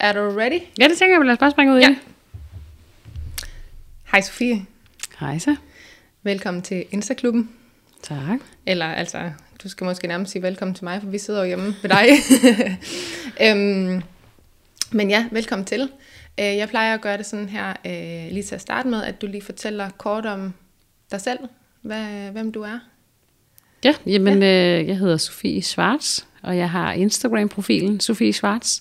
Er du ready? Ja, det tænker jeg, lad os bare springe ud Ja. i. Hej Sofie. Hej så. Velkommen til Instaklubben. Tak. Eller altså, du skal måske nærmest sige velkommen til mig, for vi sidder jo hjemme ved dig. øhm, men ja, velkommen til. Øh, Jeg plejer at gøre det sådan her, øh, lige til at starte med, at du lige fortæller kort om dig selv, hvad, hvem du er. Ja, jamen, øh, jeg hedder Sofie Schwartz, og jeg har Instagram-profilen Sofie Schwartz,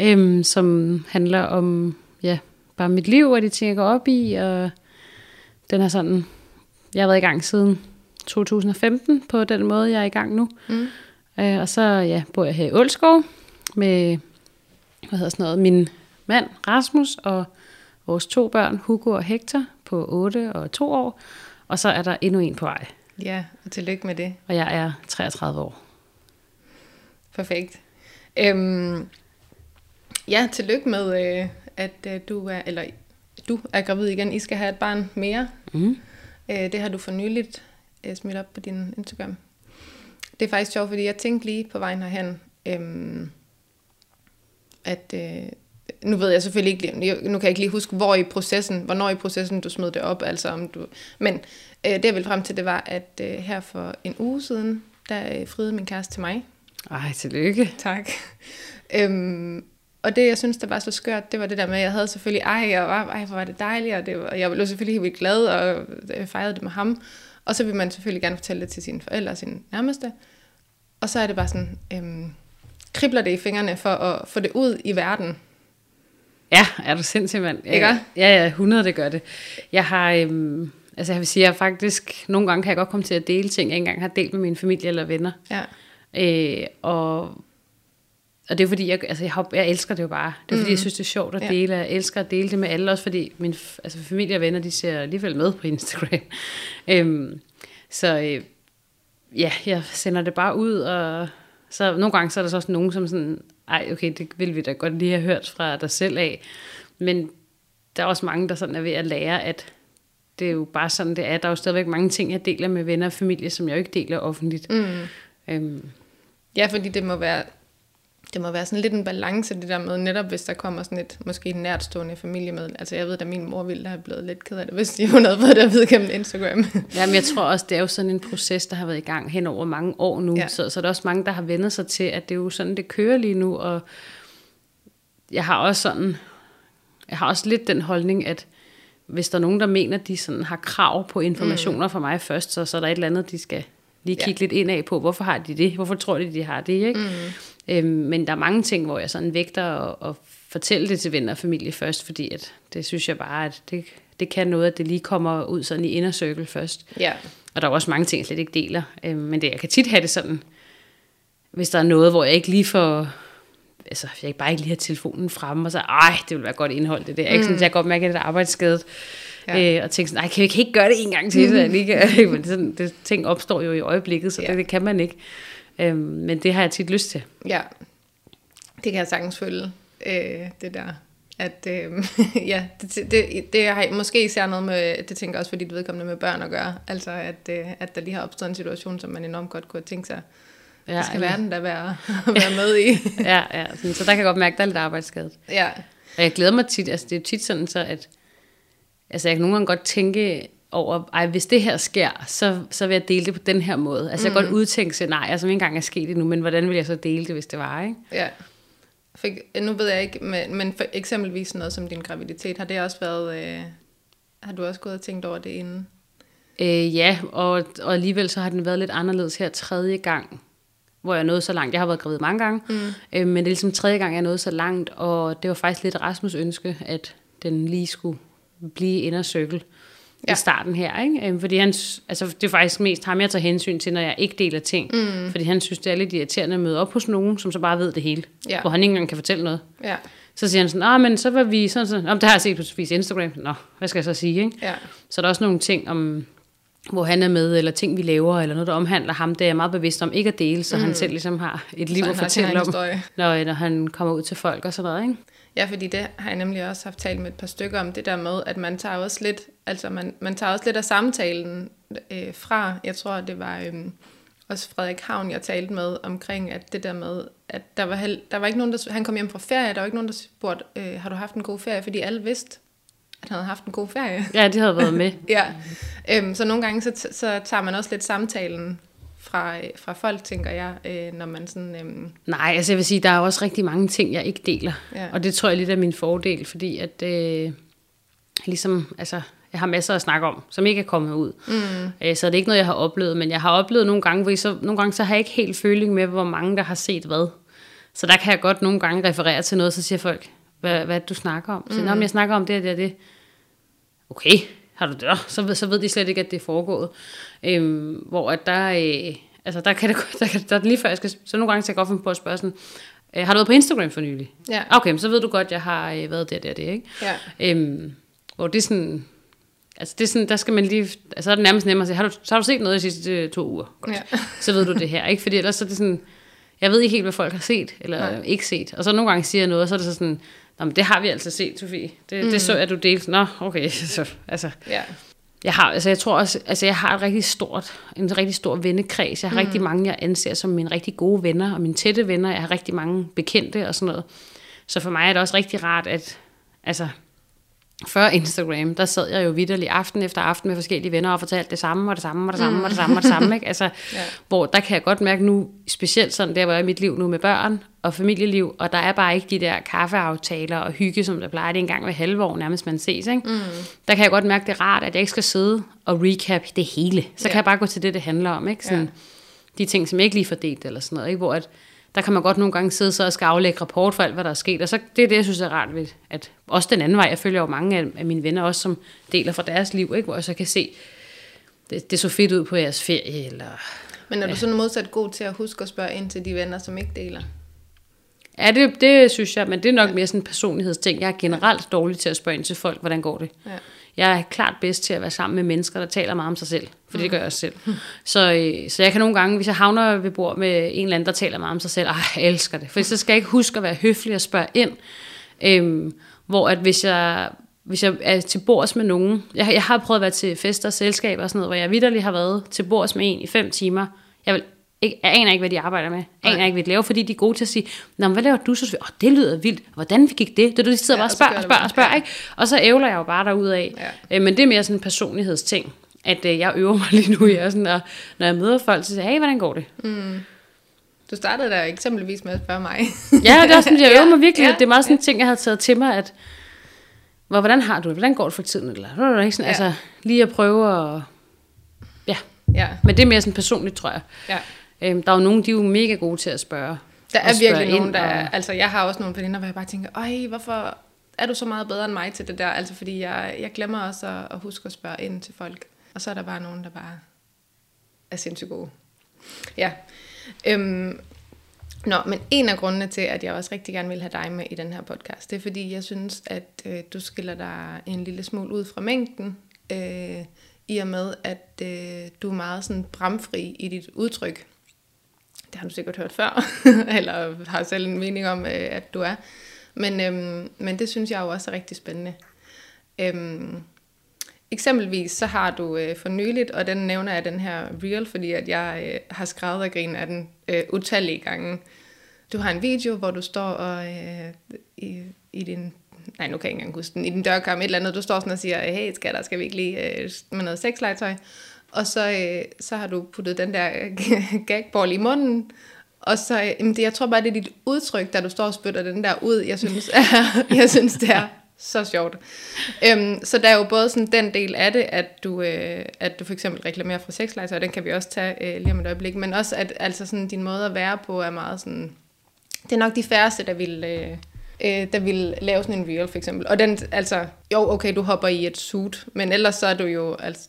øhm, som handler om ja, bare mit liv og de ting, jeg går op i. Og den er sådan, jeg har været i gang siden 2015 på den måde, jeg er i gang nu. Mm. Øh, og så ja, bor jeg her i Ålskov med hvad hedder sådan noget, min mand Rasmus og vores to børn, Hugo og Hector, på 8 og 2 år. Og så er der endnu en på vej, Ja, og tillykke med det. og jeg er 33 år. Perfekt. Øhm, ja, tillykke med, øh, at øh, du er, eller du er gravid igen. I skal have et barn mere. Mm. Øh, det har du for nyligt øh, smidt op på din Instagram. Det er faktisk sjovt, fordi jeg tænkte lige på vejen herhen, øhm, at øh, nu ved jeg selvfølgelig ikke, lige- nu kan jeg ikke lige huske, hvor i processen, hvornår i processen du smed det op, altså om du, men øh, det jeg ville frem til, det var, at øh, her for en uge siden, der øh, friede min kæreste til mig. Ej, tillykke. Tak. Øhm, og det, jeg synes, der var så skørt, det var det der med, at jeg havde selvfølgelig, ej, var, ej hvor var det dejligt, og det var, jeg blev selvfølgelig helt vildt glad, og jeg fejrede det med ham. Og så vil man selvfølgelig gerne fortælle det til sine forældre og sine nærmeste. Og så er det bare sådan, øhm, kribler det i fingrene for at få det ud i verden. Ja, er du sindssyg, mand? Ikke? Ja, ja, 100 det gør det. Jeg har, øhm, altså jeg vil sige, jeg faktisk, nogle gange kan jeg godt komme til at dele ting, jeg ikke engang har delt med min familie eller venner. Ja, Øh, og, og det er fordi, jeg, altså jeg, jeg elsker det jo bare. Det er fordi, jeg synes, det er sjovt at Ja. dele. Jeg elsker at dele det med alle, også fordi min altså familie og venner, de ser alligevel med på Instagram. øhm, så øh, ja, jeg sender det bare ud, og så nogle gange så er der så også nogen, som sådan, ej, okay, det vil vi da godt lige have hørt fra dig selv af. Men der er også mange, der sådan er ved at lære, at det er jo bare sådan, det er. Der er jo stadigvæk mange ting, jeg deler med venner og familie, som jeg jo ikke deler offentligt. mm. Øhm, ja fordi det må være, det må være sådan lidt en balance, det der med netop, hvis der kommer sådan et, måske et nærtstående familie med. Altså jeg ved, at min mor ville have blevet lidt ked af det, hvis de hun havde fået det at vide gennem Instagram. Jamen, jeg tror også, det er jo sådan en proces, der har været i gang hen over mange år nu. Ja. Ja. Så, så er der også mange, der har vendt sig til, at det er jo sådan, det kører lige nu. Og jeg har også sådan, jeg har også lidt den holdning, at hvis der er nogen, der mener, at de sådan har krav på informationer fra mig først, så, så er der et eller andet, de skal lige Ja. kigge lidt ind af på. Hvorfor har de det? Hvorfor tror de, de har det? Ikke? Mm. Øhm, men der er mange ting, hvor jeg sådan vægter at, at fortælle det til venner og familie først, fordi at det synes jeg bare, at det, det kan noget, at det lige kommer ud sådan i inner circle først. ja, Og der er også mange ting, jeg slet ikke deler. Øhm, men det, jeg kan tit have det sådan, hvis der er noget, hvor jeg ikke lige får... Altså, jeg bare ikke lige har telefonen fremme, og så, ej, det vil være godt indhold, det der. Ikke? Sådan, så jeg godt mærke, at det er arbejdsskadet. Ja. Øh, og tænke sådan, ej, kan jeg ikke gøre det en gang til? Så jeg lige kan, men sådan, det, ting opstår jo i øjeblikket, så ja. det, det kan man ikke. Øhm, men det har jeg tit lyst til. ja. Det kan jeg sagtens følge, øh, det der. At, øh, ja, det, det, det har måske især noget med, det tænker jeg også, fordi det vedkommende med børn at gøre. Altså, at, øh, at der lige har opstået en situation, som man enormt godt kunne tænkt sig, ja, det skal eller- verden da være, være med i. ja, ja, sådan, så der kan jeg godt mærke, at der er lidt arbejdsskadet. ja, Og jeg glæder mig tit, altså det er tit sådan så, at altså jeg kan nogle gange godt tænke over, ej, hvis det her sker, så, så vil jeg dele det på den her måde. Altså jeg kan godt udtænke scenarier, som ikke engang er sket endnu, men hvordan vil jeg så dele det, hvis det var, ikke? ja. For, nu ved jeg ikke, men, men for eksempelvis noget som din graviditet, har det også været, øh, har du også gået og tænkt over det inden? Øh, ja, og, og alligevel så har den været lidt anderledes her tredje gang, hvor jeg nåede så langt. Jeg har været gravid mange gange, mm. øh, men det er ligesom tredje gang, jeg nåede så langt, og det var faktisk lidt Rasmus ønske, at den lige skulle blive inner circle Ja. i starten her. Ikke? Øh, fordi han, altså, det er faktisk mest ham, jeg tager hensyn til, når jeg ikke deler ting. Mm. Fordi han synes, det er lidt irriterende at møde op hos nogen, som så bare ved det hele. Ja. Hvor han ikke engang kan fortælle noget. Ja, Så siger han sådan, ah, men så var vi sådan sådan, om det har jeg set på Sofies Instagram. Nå, hvad skal jeg så sige, ikke? ja, Så er der også nogle ting, om, hvor han er med, eller ting, vi laver, eller noget, der omhandler ham. Det er jeg meget bevidst om ikke at dele, så mm. han selv ligesom har et liv Så at fortælle om, når, når han kommer ud til folk og sådan noget. Ikke? Ja, fordi det har jeg nemlig også haft talt med et par stykker om, det der med, at man tager også lidt, altså man, man tager også lidt af samtalen øh, fra, jeg tror det var, øh, også Frederik Havn, jeg talte med omkring, at det der med, at der var, hel, der var ikke nogen, der, han kom hjem fra ferie, der var ikke nogen, der spurgte, øh, har du haft en god ferie? Fordi alle vidste, at han havde haft en god ferie. Ja, de havde været med. ja, øhm, så nogle gange, så, så tager man også lidt samtalen fra, fra folk, tænker jeg, øh, når man sådan... Øh... Nej, altså jeg vil sige, der er også rigtig mange ting, jeg ikke deler. Ja. Og det tror jeg lidt er min fordel, fordi at øh, ligesom, altså, jeg har masser at snakke om, som ikke er kommet ud. Mm. Øh, så det er ikke noget, jeg har oplevet, men jeg har oplevet nogle gange, hvor så, nogle gange så har jeg ikke helt føling med, hvor mange der har set hvad. Så der kan jeg godt nogle gange referere til noget, så siger folk, hvad, hvad du snakker om? Så mm. når jeg snakker om det og det og det. Okay, har du det? Så ved, så ved de slet ikke, at det er foregået. Øhm, hvor at der, øh, altså der kan det, der, kan, der, lige før jeg skal, så nogle gange så jeg godt finde på at spørge sådan, øh, har du været på Instagram for nylig? Ja. Okay, så ved du godt, jeg har øh, været der, der, der, ikke? Ja. Øhm, hvor det er sådan, altså det er sådan, der skal man lige, altså er det nærmest nemmere at sige, har du, så har du set noget de sidste øh, to uger? Godt. Ja. Så ved du det her, ikke? Fordi ellers så er det sådan, jeg ved ikke helt, hvad folk har set, eller. Nej. ikke set. Og så nogle gange siger jeg noget, og så er det så sådan, Nå, men det har vi altså set, Sofie. Det, mm. det så jeg, du delte. Nå, okay. Så, altså, Ja. jeg har, altså jeg tror også, altså jeg har et rigtig stort, en rigtig stor vennekreds. Jeg har mm. rigtig mange, jeg anser som mine rigtig gode venner, og mine tætte venner. Jeg har rigtig mange bekendte og sådan noget. Så for mig er det også rigtig rart, at, altså, før Instagram, der sad jeg jo vidderlig aften efter aften med forskellige venner og fortalte det samme og det samme og det samme mm. og det samme og det samme. Ikke? Altså, Ja. Hvor der kan jeg godt mærke nu, specielt sådan der, hvor jeg er i mit liv nu med børn og familieliv, og der er bare ikke de der kaffeaftaler og hygge, som der plejer det en gang hver halve år, nærmest man ses. Ikke? Mm. Der kan jeg godt mærke, det er rart, at jeg ikke skal sidde og recap det hele. Så Ja. kan jeg bare gå til det, det handler om. Ikke? Sådan, Ja. De ting, som jeg ikke lige får delt eller sådan noget. Ikke? Hvor at, der kan man godt nogle gange sidde så og skal aflægge rapport for alt, hvad der er sket. Og så det er det, jeg synes er rart ved, at også den anden vej, jeg følger jo mange af, af mine venner også, som deler fra deres liv, ikke? hvor jeg så kan se, det, det så fedt ud på jeres ferie, eller... Men er du sådan modsat god til at huske at spørge ind til de venner, som ikke deler? Ja, det, det synes jeg, men det er nok mere sådan en personlighedsting. Jeg er generelt dårlig til at spørge ind til folk, hvordan går det? Ja. Jeg er klart bedst til at være sammen med mennesker, der taler meget om sig selv. For det gør jeg også selv. Så, øh, så jeg kan nogle gange, hvis jeg havner ved bord med en eller anden, der taler meget om sig selv, ej, jeg elsker det. For så skal jeg ikke huske at være høflig og spørge ind. Øhm, hvor at hvis jeg, hvis jeg er til bords med nogen, jeg, jeg har prøvet at være til fester og selskaber og sådan noget, hvor jeg vidderligt har været til bords med en i fem timer. Jeg vil ikke, jeg aner ikke, hvad de arbejder med. Jeg aner ikke, hvad de laver, fordi de er gode til at sige, Nå, men hvad laver du så? Åh, oh, det lyder vildt. Hvordan gik det? Det du sidder Ja, bare og og spørger og spørger og spørger, ikke? Og så ævler jeg jo bare derud af. Ja. Øh, men det er mere sådan en personlighedsting, at øh, jeg øver mig lige nu. Jeg sådan, at, når jeg møder folk, så siger jeg, hey, hvordan går det? Du startede der eksempelvis med at spørge mig. Ja, det er sådan, jeg øver mig virkelig. Ja, det er meget sådan en ting, jeg havde taget til mig, at hvor, hvordan har du det? Hvordan går det for tiden? Eller, sådan, Ja. Altså, lige at prøve at... Ja, ja, men det er mere sådan personligt, tror jeg. ja. Øhm, der er jo nogen, de er jo mega gode til at spørge. Der er virkelig nogen, ind, der og- er, altså jeg har også nogle veninder, hvor jeg bare tænker, øj, hvorfor er du så meget bedre end mig til det der? Altså fordi jeg, jeg glemmer også at, at huske at spørge ind til folk. Og så er der bare nogen, der bare er sindssygt gode. Ja. Øhm, Nå, men en af grundene til, at jeg også rigtig gerne vil have dig med i den her podcast, det er fordi, jeg synes, at øh, du skiller dig en lille smule ud fra mængden, øh, i og med, at øh, du er meget sådan bramfri i dit udtryk. Det har du sikkert hørt før, eller har selv en mening om, øh, at du er. Men, øhm, men det synes jeg jo også er rigtig spændende. Øhm, eksempelvis så har du øh, for nyligt, og den nævner jeg den her reel, fordi at jeg øh, har skrevet og grinet af den øh, utallige gange. Du har en video, hvor du står og øh, i, i din nej, nu kan jeg ikke engang huske den, i din dørkarm, et eller andet, du står sådan og siger, hey skatter, skal vi ikke lige øh, med noget sexlegetøj? Og så, øh, så har du puttet den der øh, gagball i munden, og så, øh, jamen det, jeg tror bare, det er dit udtryk, da du står og spytter den der ud, jeg synes, er, jeg synes det er så sjovt. Øhm, så der er jo både sådan den del af det, at du, øh, at du for eksempel reklamerer for sexlegetøj, og den kan vi også tage øh, lige om et øjeblik, men også at altså sådan, din måde at være på er meget sådan, det er nok de færreste, der vil, øh, øh, der vil lave sådan en reel for eksempel. Og den, altså, jo okay, du hopper i et suit, men ellers så er du jo, altså,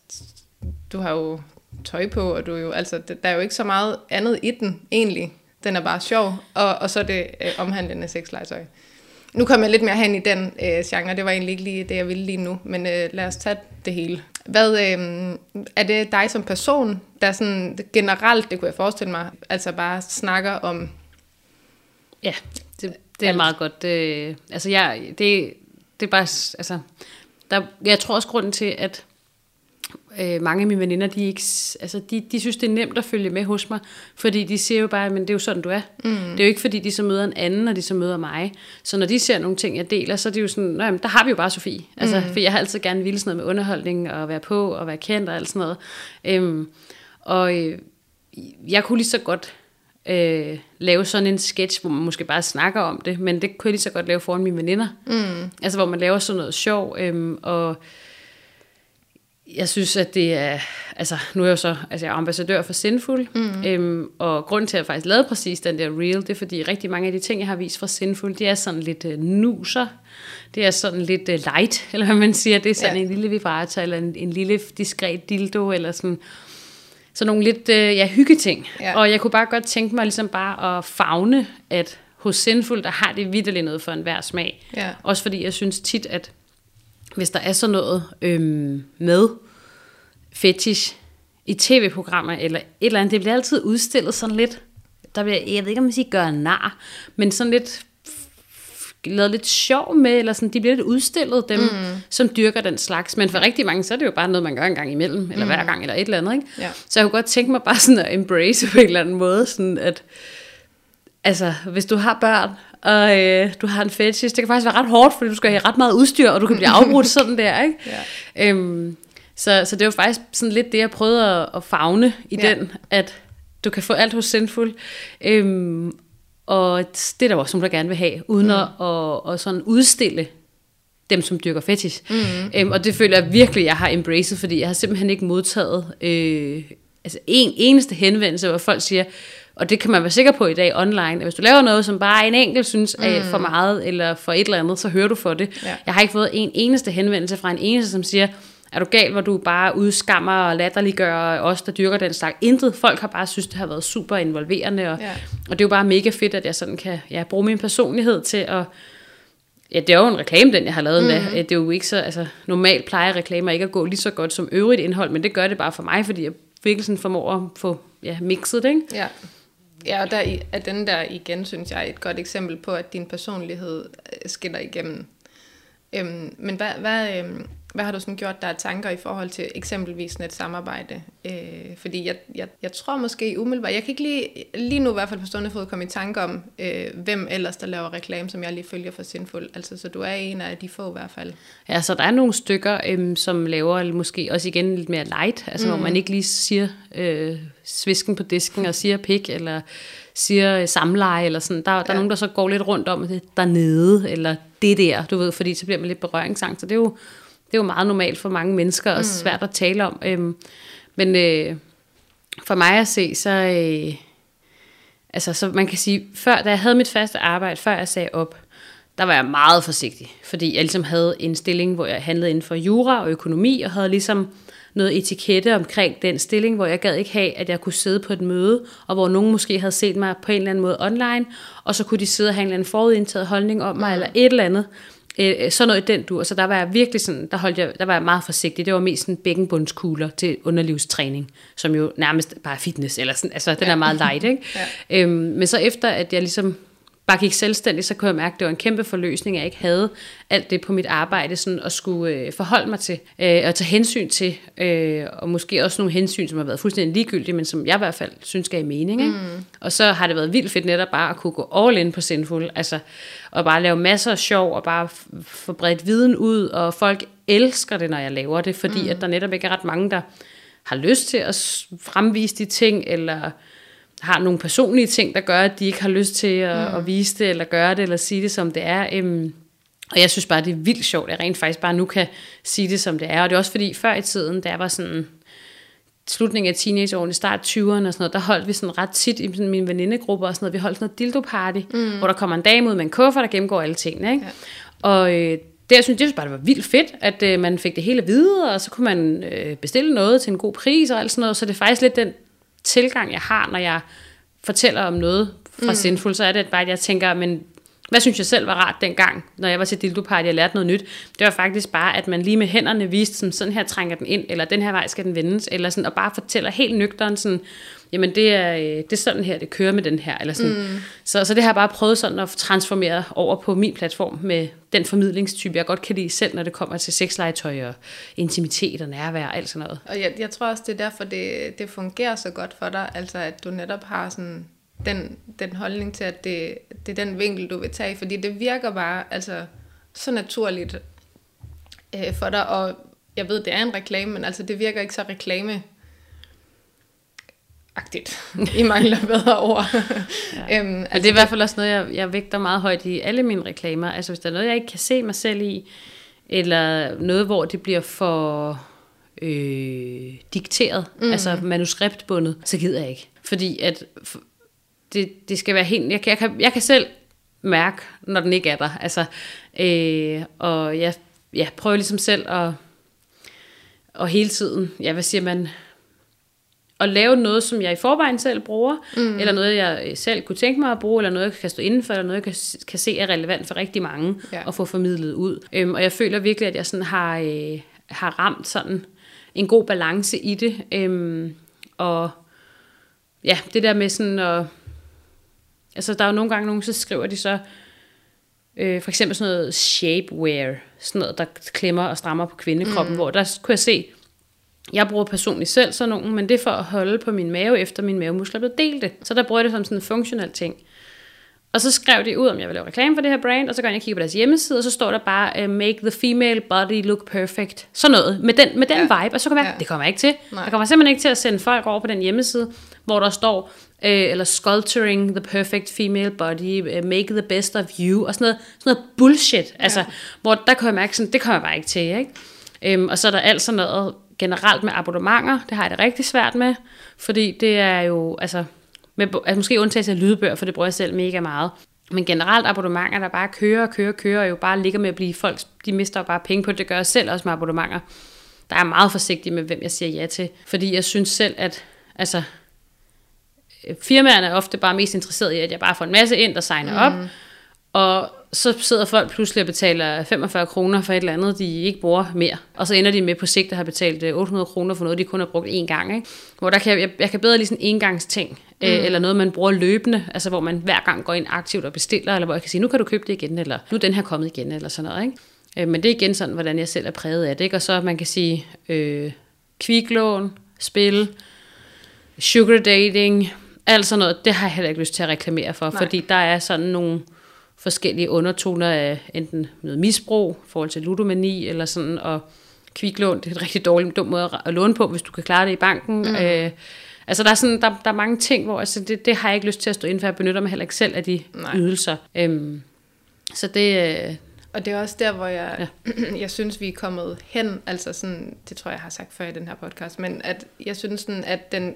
du har jo tøj på, og du er jo, altså, der er jo ikke så meget andet i den, egentlig. Den er bare sjov, og, og så er det øh, omhandlende sexlegetøj. Nu kommer jeg lidt mere hen i den øh, genre, det var egentlig ikke lige det, jeg ville lige nu, men øh, lad os tage det hele. Hvad, øh, er det dig som person, der sådan generelt, det kunne jeg forestille mig, altså bare snakker om, Ja, det, det er meget godt. Det, altså, jeg, det, det er bare, altså, der, jeg tror også grunden til, at øh, mange af mine veninder, de, ikke, altså, de, de synes, det er nemt at følge med hos mig, fordi de siger jo bare, men det er jo sådan, du er. Mm. Det er jo ikke, fordi de så møder en anden, og de så møder mig. Så når de ser nogle ting, jeg deler, så er det jo sådan, jamen, der har vi jo bare Sofie. Altså, mm. For jeg har altid gerne ville sådan noget med underholdning, og være på, og være kendt, og alt sådan noget. Øhm, og øh, jeg kunne lige så godt øh, lave sådan en sketch, hvor man måske bare snakker om det, men det kunne jeg lige så godt lave foran mine veninder. Mm. Altså, hvor man laver sådan noget sjov, øh, og jeg synes, at det er, altså nu er jeg jo så, altså jeg er ambassadør for Sinful, mm. øhm, og grunden til, at jeg faktisk lavede præcis den der reel, det er fordi rigtig mange af de ting, jeg har vist fra Sinful, de er sådan lidt uh, nuser, det er sådan lidt uh, light, eller hvad man siger, det er sådan ja. en lille vibrator, eller en, en lille diskret dildo, eller sådan, sådan nogle lidt, uh, ja, hyggeting. Ja. Og jeg kunne bare godt tænke mig ligesom bare at fagne, at hos Sinful, der har det vidderligt noget for enhver smag. Ja. Også fordi jeg synes tit, at hvis der er sådan noget øhm, med fetish i tv-programmer eller et eller andet, det bliver altid udstillet sådan lidt, der bliver, jeg ved ikke om man siger gør nar, men sådan lidt lavet lidt sjov med, eller sådan, de bliver lidt udstillet, dem, mm. som dyrker den slags. Men for rigtig mange, så er det jo bare noget, man gør en gang imellem, eller mm. hver gang, eller et eller andet. Ikke? Ja. Så jeg kunne godt tænke mig bare sådan at embrace på en eller anden måde, sådan at, altså, hvis du har børn, og øh, du har en fetish, det kan faktisk være ret hårdt, fordi du skal have ret meget udstyr, og du kan blive afbrudt sådan der, ikke? Ja. Øhm, så, så det var faktisk sådan lidt det, jeg prøvede at, at fagne i ja. den, at du kan få alt hos Sinful, øhm, og det er der også nogen, der gerne vil have, uden mm. at, at, at sådan udstille dem, som dyrker fetish. Mm. Øhm, og det føler jeg virkelig, jeg har embraced, fordi jeg har simpelthen ikke modtaget øh, altså en eneste henvendelse, hvor folk siger, og det kan man være sikker på i dag online, at hvis du laver noget, som bare en enkelt synes er mm. for meget, eller for et eller andet, så hører du for det. Ja. Jeg har ikke fået en eneste henvendelse fra en eneste, som siger, er du gal, hvor du bare udskammer og latterliggør os, der dyrker den slags. Intet. Folk har bare synes, det har været super involverende, og, ja. og det er jo bare mega fedt, at jeg sådan kan ja, bruge min personlighed til at Ja, det er jo en reklame, den jeg har lavet mm-hmm. med. Det er jo ikke så, altså normalt plejer reklamer ikke at gå lige så godt som øvrigt indhold, men det gør det bare for mig, fordi jeg virkelig sådan formår at få ja, mixet det, ikke? Ja. Ja, og der er den der igen, synes jeg, et godt eksempel på, at din personlighed øh, skinner igennem. Øhm, men hvad, hvad, øhm, hvad har du sådan gjort der er tanker i forhold til eksempelvis sådan et samarbejde? Øh, fordi jeg, jeg, jeg tror måske umiddelbart, jeg kan ikke lige, lige nu i hvert fald på stående fod komme i tanke om, øh, hvem ellers der laver reklame, som jeg lige følger for Sinful. Altså, så du er en af de få i hvert fald. Ja, så der er nogle stykker, øh, som laver måske også igen lidt mere light, altså mm. hvor man ikke lige siger øh, svisken på disken og siger pik, eller siger øh, samleje, eller sådan. Der, der ja. er nogen, der så går lidt rundt om det dernede, eller det der, du ved, fordi så bliver man lidt berøringsangst. Så det er jo det er jo meget normalt for mange mennesker, og mm. svært at tale om. Øhm, men øh, for mig at se, så... Øh, altså, så man kan sige, før, da jeg havde mit faste arbejde, før jeg sagde op, der var jeg meget forsigtig, fordi jeg ligesom havde en stilling, hvor jeg handlede inden for jura og økonomi, og havde ligesom noget etikette omkring den stilling, hvor jeg gad ikke have, at jeg kunne sidde på et møde, og hvor nogen måske havde set mig på en eller anden måde online, og så kunne de sidde og have en eller anden forudindtaget holdning om mig, mm. eller et eller andet. Øh, sådan noget i den du. Så der var jeg virkelig sådan, der, holdt jeg, der var jeg meget forsigtig. Det var mest sådan bækkenbundskugler til underlivstræning, som jo nærmest bare fitness, eller sådan, altså den ja. er meget light, ikke? ja. øhm, men så efter, at jeg ligesom bare gik selvstændig, så kunne jeg mærke, at det var en kæmpe forløsning, at jeg ikke havde alt det på mit arbejde sådan at skulle øh, forholde mig til øh, og tage hensyn til, øh, og måske også nogle hensyn, som har været fuldstændig ligegyldige, men som jeg i hvert fald synes gav mening. Ikke? Mm. Og så har det været vildt fedt netop bare at kunne gå all in på Sinful, altså og bare lave masser af sjov, og bare få bredt viden ud, og folk elsker det, når jeg laver det, fordi mm. at der netop ikke er ret mange, der har lyst til at fremvise de ting, eller har nogle personlige ting, der gør, at de ikke har lyst til at, mm. at vise det, eller gøre det, eller sige det, som det er. Øhm, og jeg synes bare, det er vildt sjovt, at jeg rent faktisk bare nu kan sige det, som det er. Og det er også fordi, før i tiden, der var sådan slutningen af teenageårene, start 20'erne og sådan noget, der holdt vi sådan ret tit i sådan min venindegruppe og sådan noget, vi holdt sådan noget dildo-party, mm. hvor der kommer en dame ud med en kuffert, der gennemgår alle tingene, ikke? Ja. Og øh, det, jeg synes, det synes bare, det var vildt fedt, at øh, man fik det hele at vide, og så kunne man øh, bestille noget til en god pris og alt sådan noget, så det er faktisk lidt den tilgang, jeg har, når jeg fortæller om noget fra mm. Sinful, så er det bare, at jeg tænker, men hvad synes jeg selv var rart dengang, når jeg var til Dildo Party og lærte noget nyt? Det var faktisk bare, at man lige med hænderne viste, sådan, sådan her trænger den ind, eller den her vej skal den vendes, eller sådan, og bare fortæller helt nøgteren sådan, jamen det er, øh, det er sådan her, det kører med den her. Eller sådan. Mm. Så, så det har jeg bare prøvet sådan at transformere over på min platform med den formidlingstype, jeg godt kan lide selv, når det kommer til sexlegetøj og intimitet og nærvær og alt sådan noget. Og jeg, jeg tror også, det er derfor, det, det fungerer så godt for dig, altså at du netop har sådan den, den holdning til, at det, det er den vinkel, du vil tage, fordi det virker bare altså, så naturligt øh, for dig, og jeg ved, det er en reklame, men altså det virker ikke så reklame agtigt. I mangler bedre ord. ja. øhm, altså, det er i hvert fald også noget, jeg, jeg vægter meget højt i alle mine reklamer. Altså hvis der er noget, jeg ikke kan se mig selv i, eller noget, hvor det bliver for øh, dikteret, mm. altså manuskriptbundet, så gider jeg ikke. Fordi at det, det skal være helt... Jeg, jeg, kan, jeg kan selv mærke, når den ikke er der. Altså, øh, og jeg, jeg prøver ligesom selv at... Og hele tiden, ja, hvad siger man at lave noget, som jeg i forvejen selv bruger, mm. eller noget, jeg selv kunne tænke mig at bruge, eller noget, jeg kan stå indenfor, eller noget, jeg kan, kan se er relevant for rigtig mange, ja. at få formidlet ud. Øhm, og jeg føler virkelig, at jeg sådan har, øh, har ramt sådan en god balance i det. Øhm, og ja, det der med sådan at... Altså, der er jo nogle gange nogen, så skriver de så, øh, for eksempel sådan noget shapewear, sådan noget, der klemmer og strammer på kvindekroppen, mm. hvor der kunne jeg se, jeg bruger personligt selv sådan nogle, men det er for at holde på min mave, efter min mavemuskler er blevet delte. Så der bruger jeg det som sådan en funktionel ting. Og så skrev de ud, om jeg vil lave reklame for det her brand, og så går jeg og kigger på deres hjemmeside, og så står der bare, uh, make the female body look perfect. Sådan noget, med den, med den ja. vibe, og så kan jeg, ja. det kommer jeg ikke til. Nej. Jeg kommer simpelthen ikke til at sende folk over på den hjemmeside, hvor der står, uh, eller sculpturing the perfect female body, uh, make the best of you, og sådan noget, sådan noget bullshit. Altså, ja. hvor der kan jeg mærke, sådan, det kommer jeg bare ikke til, ikke? Um, og så er der alt sådan noget generelt med abonnementer, det har jeg det rigtig svært med, fordi det er jo, altså, med, altså måske undtagelse af lydbøger, for det bruger jeg selv mega meget. Men generelt abonnementer, der bare kører og kører og kører, og jo bare ligger med at blive folk, de mister jo bare penge på det. Det gør jeg selv også med abonnementer. Der er meget forsigtig med, hvem jeg siger ja til. Fordi jeg synes selv, at altså, firmaerne er ofte bare mest interesseret i, at jeg bare får en masse ind, der signer mm. op. Og så sidder folk pludselig og betaler 45 kroner for et eller andet, de ikke bruger mere. Og så ender de med på sigt at have betalt 800 øh, kroner for noget, de kun har brugt én gang. Ikke? Hvor der kan, jeg, jeg kan bedre lige sådan en engangsting, øh, mm. øh, eller noget, man bruger løbende, altså hvor man hver gang går ind aktivt og bestiller, eller hvor jeg kan sige, nu kan du købe det igen, eller nu er den her kommet igen, eller sådan noget. Ikke? Øh, men det er igen sådan, hvordan jeg selv er præget af det. Ikke? Og så man kan sige, øh, kviklån, spil, sugar dating, alt sådan noget, det har jeg heller ikke lyst til at reklamere for, Nej. fordi der er sådan nogle forskellige undertoner af enten noget misbrug, i forhold til ludomani, eller sådan, og kviklån, det er en rigtig dårlig, dum måde at låne på, hvis du kan klare det i banken. Mm. Øh, altså der er, sådan, der, der er mange ting, hvor altså, det, det har jeg ikke lyst til at stå ind for, jeg benytter mig heller ikke selv af de Nej. ydelser. Øhm, så det... Øh, og det er også der, hvor jeg, ja. jeg synes, vi er kommet hen, altså sådan, det tror jeg, jeg har sagt før i den her podcast, men at jeg synes sådan, at den,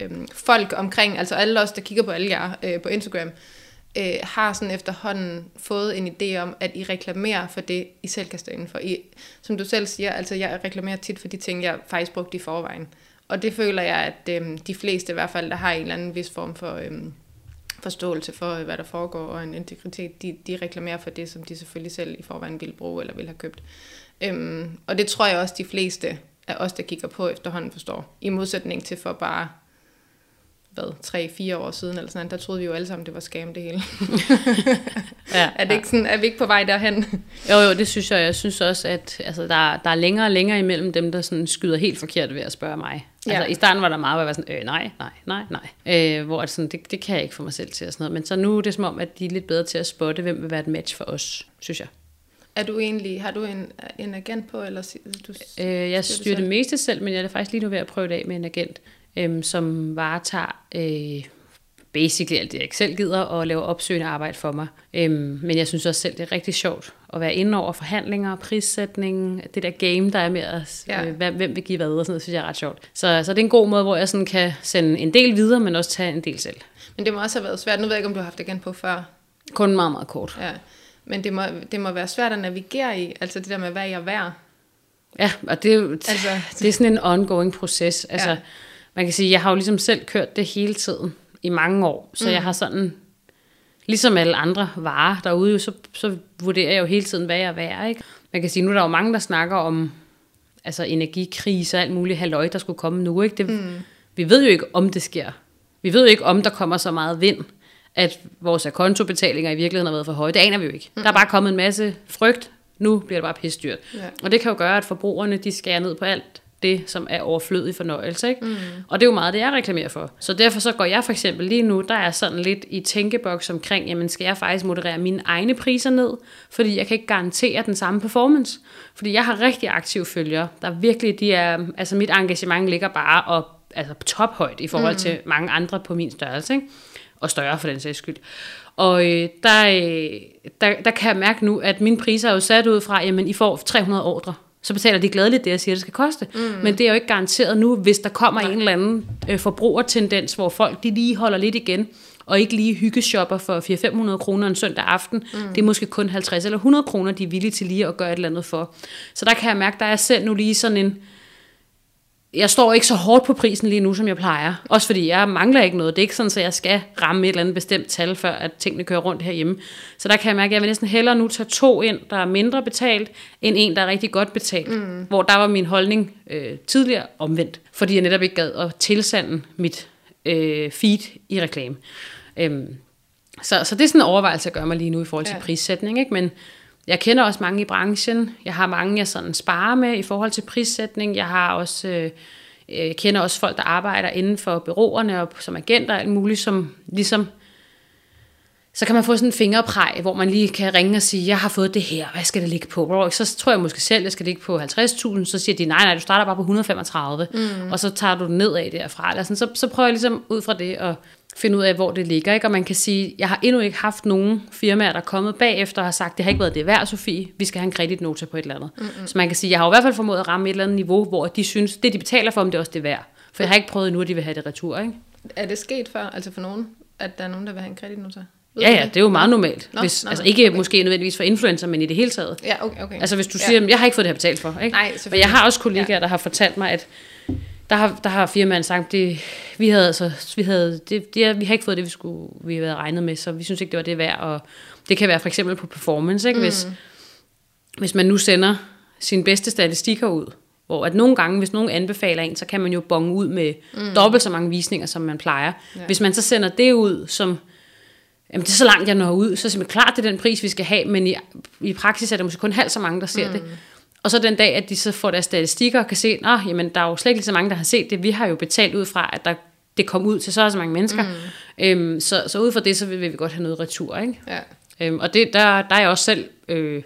øh, folk omkring, altså alle os, der kigger på alle jer øh, på Instagram, øh, har sådan efterhånden fået en idé om, at I reklamerer for det, I selv kan stå for. I, som du selv siger, altså jeg reklamerer tit for de ting, jeg faktisk brugte i forvejen. Og det føler jeg, at øh, de fleste i hvert fald, der har en eller anden vis form for øh, forståelse for, øh, hvad der foregår, og en integritet, de, de reklamerer for det, som de selvfølgelig selv i forvejen ville bruge eller ville have købt. Øhm, og det tror jeg også, de fleste af os, der kigger på efterhånden, forstår. I modsætning til for bare hvad, 3-4 år siden, eller sådan der troede vi jo alle sammen, det var scam det hele. ja, er, det ikke sådan, er vi ikke på vej derhen? jo, jo, det synes jeg. Jeg synes også, at altså, der, der er længere og længere imellem dem, der sådan skyder helt forkert ved at spørge mig. Altså, ja. I starten var der meget, hvor jeg var sådan, øh, nej, nej, nej, nej. Øh, hvor sådan, det, det kan jeg ikke få mig selv til. Og sådan noget. Men så nu er det som om, at de er lidt bedre til at spotte, hvem vil være et match for os, synes jeg. Er du egentlig, har du en, en agent på, eller du, øh, jeg styrer det meste selv, men jeg er faktisk lige nu ved at prøve det af med en agent øhm, som varetager øh, basically alt det, jeg ikke selv gider, og laver opsøgende arbejde for mig. Øhm, men jeg synes også selv, det er rigtig sjovt at være inde over forhandlinger, prissætning, det der game, der er med, at, ja. øh, hvem vil give hvad, og sådan noget, synes jeg er ret sjovt. Så, så det er en god måde, hvor jeg sådan kan sende en del videre, men også tage en del selv. Men det må også have været svært. Nu ved jeg ikke, om du har haft det igen på før. Kun meget, meget kort. Ja. Men det må, det må være svært at navigere i, altså det der med, hvad jeg er værd. Ja, og det er altså, det er sådan en ongoing proces. Altså, ja man kan sige, jeg har jo ligesom selv kørt det hele tiden i mange år, så mm. jeg har sådan, ligesom alle andre varer derude, så, så vurderer jeg jo hele tiden, hvad jeg er værd, ikke? Man kan sige, nu er der jo mange, der snakker om altså energikrise og alt muligt halløj, der skulle komme nu, ikke? Det, mm. Vi ved jo ikke, om det sker. Vi ved jo ikke, om der kommer så meget vind, at vores kontobetalinger i virkeligheden har været for høje. Det aner vi jo ikke. Mm. Der er bare kommet en masse frygt. Nu bliver det bare pisse dyrt. Ja. Og det kan jo gøre, at forbrugerne de skærer ned på alt det, som er overflødig fornøjelse. Ikke? Mm. Og det er jo meget det, jeg reklamerer for. Så derfor så går jeg for eksempel lige nu, der er sådan lidt i tænkeboks omkring, jamen skal jeg faktisk moderere mine egne priser ned, fordi jeg kan ikke garantere den samme performance. Fordi jeg har rigtig aktive følgere, der virkelig, de er, altså mit engagement ligger bare op, altså tophøjt i forhold mm. til mange andre på min størrelse. Ikke? og større for den sags skyld. Og øh, der, øh, der, der kan jeg mærke nu, at mine priser er jo sat ud fra, jamen I får 300 ordre. Så betaler de gladeligt det, jeg siger, det skal koste. Mm. Men det er jo ikke garanteret nu, hvis der kommer Nej. en eller anden øh, forbrugertendens, hvor folk de lige holder lidt igen, og ikke lige hyggeshopper for 400-500 kroner en søndag aften. Mm. Det er måske kun 50 eller 100 kroner, de er villige til lige at gøre et eller andet for. Så der kan jeg mærke, der er selv nu lige sådan en, jeg står ikke så hårdt på prisen lige nu, som jeg plejer. Også fordi jeg mangler ikke noget. Det er ikke sådan, at jeg skal ramme et eller andet bestemt tal, før at tingene kører rundt herhjemme. Så der kan jeg mærke, at jeg vil næsten hellere nu tage to ind, der er mindre betalt, end en, der er rigtig godt betalt. Mm. Hvor der var min holdning øh, tidligere omvendt. Fordi jeg netop ikke gad at tilsande mit øh, feed i reklame. Øhm, så, så det er sådan en overvejelse, at gøre mig lige nu i forhold til ja. prissætning. Ikke? Men jeg kender også mange i branchen. Jeg har mange, jeg sådan sparer med i forhold til prissætning. Jeg har også... Øh, jeg kender også folk, der arbejder inden for byråerne og som agenter og alt muligt, som ligesom så kan man få sådan en fingerpræg, hvor man lige kan ringe og sige, jeg har fået det her, hvad skal det ligge på? Så tror jeg måske selv, jeg skal ligge på 50.000, så siger de, nej, nej, du starter bare på 135, mm. og så tager du den nedad derfra. Eller sådan. Så, så prøver jeg ligesom ud fra det at finde ud af, hvor det ligger. Ikke? Og man kan sige, jeg har endnu ikke haft nogen firmaer, der er kommet bagefter og har sagt, det har ikke været det værd, Sofie, vi skal have en kreditnota på et eller andet. Mm-hmm. Så man kan sige, jeg har i hvert fald formået at ramme et eller andet niveau, hvor de synes, det de betaler for, om det er også det værd. For jeg har ikke prøvet endnu, at de vil have det retur. Ikke? Er det sket før, altså for nogen, at der er nogen, der vil have en kreditnota? Ja, ja, det er jo meget normalt. Nå, hvis, nå, altså ikke okay. måske nødvendigvis for influencer, men i det hele taget. Ja, okay, okay. Altså hvis du siger, ja. jeg har ikke fået det her betalt for. Ikke? Nej, og jeg har også kollegaer, ja. der har fortalt mig, at der har, der har firmaen sagt, det, vi havde, altså, vi havde, det, det, vi har ikke fået det, vi skulle, vi havde regnet med, så vi synes ikke, det var det værd. Og det kan være for eksempel på performance, ikke? Hvis, mm. hvis man nu sender sine bedste statistikker ud, hvor at nogle gange, hvis nogen anbefaler en, så kan man jo bonge ud med mm. dobbelt så mange visninger, som man plejer. Ja. Hvis man så sender det ud, som jamen det er så langt, jeg når ud, så er det klart, det er den pris, vi skal have, men i, i praksis er der måske kun halvt så mange, der ser mm. det. Og så den dag, at de så får deres statistikker og kan se, at jamen, der er jo slet ikke så mange, der har set det. Vi har jo betalt ud fra, at der, det kom ud til så og så mange mennesker. Mm. Øhm, så, så ud fra det, så vil, vil vi godt have noget retur. Ikke? Ja. Øhm, og det, der, der er jeg også selv øh,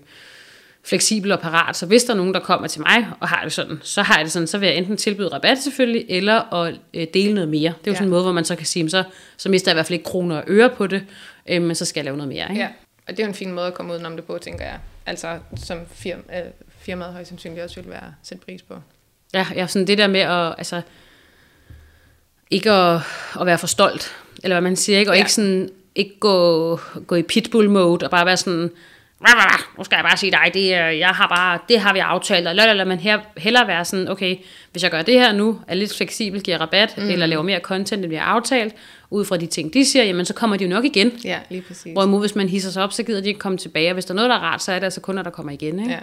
fleksibel og parat. Så hvis der er nogen, der kommer til mig og har det sådan, så har jeg det sådan, så vil jeg enten tilbyde rabat selvfølgelig, eller at øh, dele noget mere. Det er jo ja. sådan en måde, hvor man så kan sige, så, så mister jeg i hvert fald ikke kroner og øre på det, øh, men så skal jeg lave noget mere. Ikke? Ja, og det er jo en fin måde at komme udenom det på, tænker jeg. Altså som firma, øh, firmaet højst sandsynligt også vil være sætte pris på. Ja, ja, sådan det der med at, altså, ikke at, at være for stolt, eller hvad man siger, ikke? og ja. ikke sådan, ikke gå, gå i pitbull mode, og bare være sådan, nu skal jeg bare sige dig, det, jeg har bare, det har vi aftalt, og lalala, men her, hellere være sådan, okay, hvis jeg gør det her nu, er lidt fleksibel, giver rabat, mm. eller laver mere content, end vi har aftalt, ud fra de ting, de siger, jamen så kommer de jo nok igen. Ja, lige præcis. Hvorimod, hvis man hisser sig op, så gider de ikke komme tilbage, og hvis der er noget, der er rart, så er det altså kun, når der kommer igen. Ikke? Ja.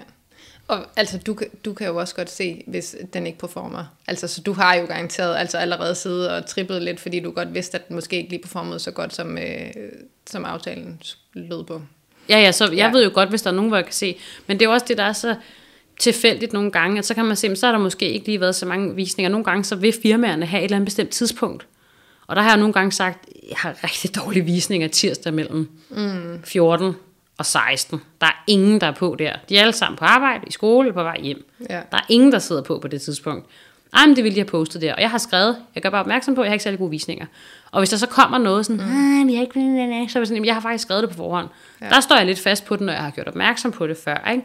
Og altså, du, du kan jo også godt se, hvis den ikke performer. Altså, så du har jo garanteret altså allerede siddet og trippet lidt, fordi du godt vidste, at den måske ikke lige performede så godt, som, øh, som aftalen lød på. Ja, ja, så jeg ja. ved jo godt, hvis der er nogen, hvor jeg kan se. Men det er jo også det, der er så tilfældigt nogle gange, at så kan man se, så har der måske ikke lige været så mange visninger. Nogle gange så vil firmaerne have et eller andet bestemt tidspunkt. Og der har jeg nogle gange sagt, jeg har rigtig dårlige visninger tirsdag mellem mm. 14 og 16. Der er ingen, der er på der. De er alle sammen på arbejde, i skole, på vej hjem. Ja. Der er ingen, der sidder på på det tidspunkt. Ej, men det ville de have postet der. Og jeg har skrevet, jeg gør bare opmærksom på, at jeg har ikke særlig gode visninger. Og hvis der så kommer noget sådan, mm. vi har ikke, så er jeg sådan, jeg har faktisk skrevet det på forhånd. Ja. Der står jeg lidt fast på det, når jeg har gjort opmærksom på det før. Ikke?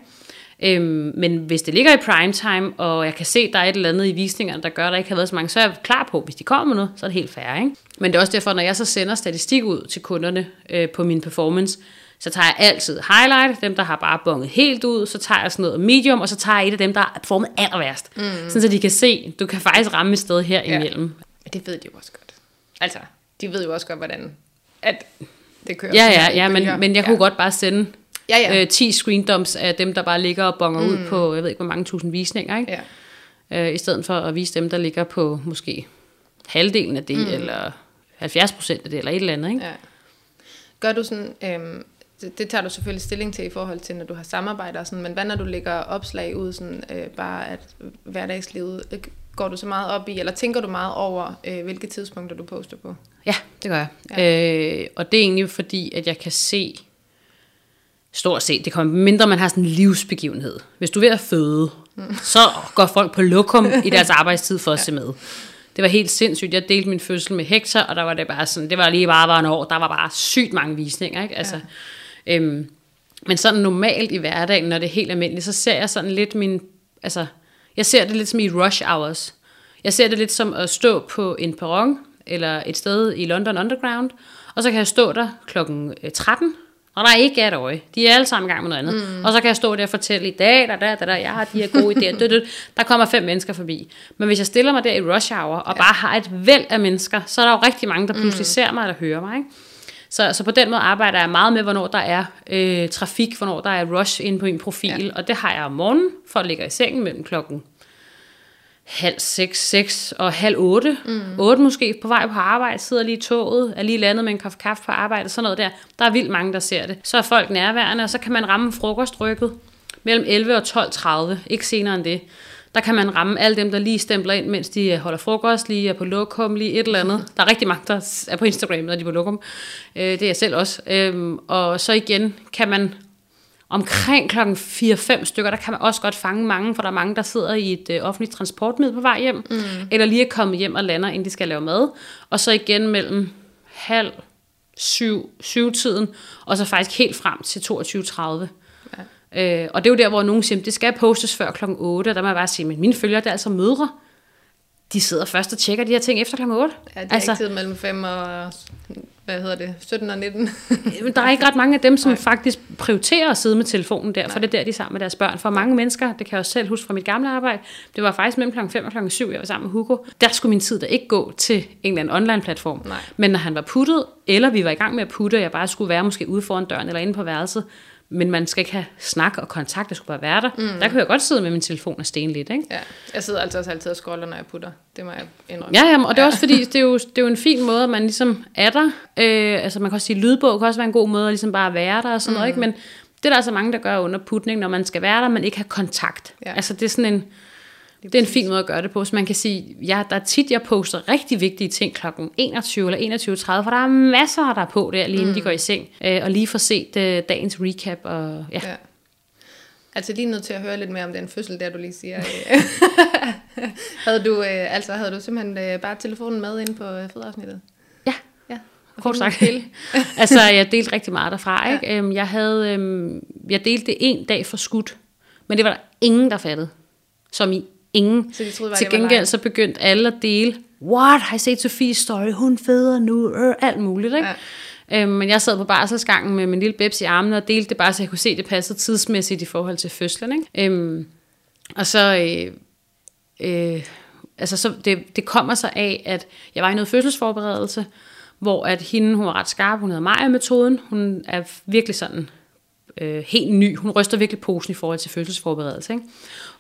Øhm, men hvis det ligger i primetime, og jeg kan se, at der er et eller andet i visningerne, der gør, at der ikke har været så mange, så er jeg klar på, hvis de kommer med noget, så er det helt fair. Ikke? Men det er også derfor, når jeg så sender statistik ud til kunderne øh, på min performance, så tager jeg altid highlight, dem der har bare bonget helt ud, så tager jeg sådan noget medium, og så tager jeg et af dem, der er formet aller værst. Mm. Sådan så de kan se, du kan faktisk ramme et sted her ja. imellem. Men det ved de jo også godt. Altså, de ved jo også godt, hvordan at det kører. Ja, ja, ja, men, men jeg ja. kunne godt bare sende ja, ja. Øh, 10 screen dumps af dem, der bare ligger og bonger mm. ud på, jeg ved ikke, hvor mange tusind visninger, ikke? Ja. Øh, I stedet for at vise dem, der ligger på måske halvdelen af det, mm. eller 70 procent af det, eller et eller andet. Ikke? Ja. Gør du sådan, øhm, det, det tager du selvfølgelig stilling til i forhold til, når du har samarbejder og sådan, men hvad når du lægger opslag ud, sådan, øh, bare at hverdagslivet, går du så meget op i, eller tænker du meget over, øh, hvilke tidspunkter du poster på? Ja, det gør jeg. Ja. Øh, og det er egentlig fordi, at jeg kan se, stort set, det kommer mindre, man har sådan en livsbegivenhed. Hvis du er ved at føde, mm. så går folk på lokum i deres arbejdstid for at ja. se med. Det var helt sindssygt. Jeg delte min fødsel med Hector, og der var det bare sådan, det var lige bare var en år, der var bare sygt mange visninger, ikke? Altså, ja. øhm, men sådan normalt i hverdagen, når det er helt almindeligt, så ser jeg sådan lidt min, altså, jeg ser det lidt som i rush hours. Jeg ser det lidt som at stå på en perron, eller et sted i London Underground, og så kan jeg stå der klokken 13, øh, og der er ikke et øje. De er alle sammen i gang med noget andet. Mm. Og så kan jeg stå der og fortælle i dag, der, der, der, der, jeg har de her gode idéer. Død, død. Der kommer fem mennesker forbi. Men hvis jeg stiller mig der i rush hour, og ja. bare har et væld af mennesker, så er der jo rigtig mange, der pludselig mm. ser mig eller hører mig. Ikke? Så, så på den måde arbejder jeg meget med, hvornår der er øh, trafik, hvornår der er rush inde på min profil. Ja. Og det har jeg om morgenen, for at ligge i sengen mellem klokken halv seks, seks og halv otte. Mm. Otte måske på vej på arbejde, sidder lige i toget, er lige landet med en kaffe kaffe på arbejde, sådan noget der. Der er vildt mange, der ser det. Så er folk nærværende, og så kan man ramme frokostrykket mellem 11 og 12.30, ikke senere end det. Der kan man ramme alle dem, der lige stempler ind, mens de øh, holder frokost, lige er på lokum, lige et eller andet. Der er rigtig mange, der er på Instagram, når de er på lokum. Øh, det er jeg selv også. Øhm, og så igen kan man omkring klokken 4-5 stykker, der kan man også godt fange mange, for der er mange, der sidder i et øh, offentligt transportmiddel på vej hjem, mm. eller lige er kommet hjem og lander, inden de skal lave mad. Og så igen mellem halv syv, syv-tiden, og så faktisk helt frem til 22.30. Øh, og det er jo der, hvor nogen siger, det skal postes før klokken 8, og der må jeg bare sige, men mine følgere, det er altså mødre. De sidder først og tjekker de her ting efter klokken 8. Ja, det er altså, ikke tid mellem 5 og hvad hedder det, 17 og 19. der er ikke ret mange af dem, som Nej. faktisk prioriterer at sidde med telefonen der, Nej. for det er der, de er sammen med deres børn. For mange mennesker, det kan jeg også selv huske fra mit gamle arbejde, det var faktisk mellem kl. 5 og kl. 7, jeg var sammen med Hugo. Der skulle min tid da ikke gå til en eller anden online-platform. Nej. Men når han var puttet, eller vi var i gang med at putte, og jeg bare skulle være måske ude foran døren eller inde på værelset, men man skal ikke have snak og kontakt, det skulle bare være der. Mm. Der kan jeg godt sidde med min telefon og stene lidt, ikke? Ja, jeg sidder altså også altid og scroller, når jeg putter. Det må jeg indrømme. Ja, jamen, og det er også fordi, det er, jo, det er jo en fin måde, at man ligesom er der. Øh, altså man kan også sige, lydbog kan også være en god måde at ligesom bare være der og sådan mm. noget, ikke? Men det er der altså mange, der gør under putning, når man skal være der, men ikke har kontakt. Ja. Altså det er sådan en det er en fin måde at gøre det på, så man kan sige, ja, der er tit, jeg poster rigtig vigtige ting kl. 21 eller 21.30, for der er masser, der er på der, lige inden mm. de går i seng, øh, og lige får set uh, dagens recap. Og, ja. ja. Altså lige nødt til at høre lidt mere om den fødsel, der du lige siger. havde, du, øh, altså, havde du simpelthen øh, bare telefonen med ind på øh, fødeafsnittet? Ja, ja. kort sagt. altså, jeg delte rigtig meget derfra. Ikke? Ja. Øhm, jeg, havde, øhm, jeg delte det en dag for skudt, men det var der ingen, der fattede. Som i ingen. Så de troede bare, Til gengæld så begyndte alle at dele, what, har I set Sofies story, hun føder nu, øh, alt muligt, ikke? Ja. Øhm, men jeg sad på barselsgangen med min lille bebs i armene og delte det bare, så jeg kunne se, at det passede tidsmæssigt i forhold til fødslen. Ikke? Øhm, og så, øh, øh, altså så det, det kommer så af, at jeg var i noget fødselsforberedelse, hvor at hende, hun var ret skarp, hun hedder Maja-metoden, hun er virkelig sådan øh, helt ny. Hun ryster virkelig posen i forhold til fødselsforberedelse. Ikke?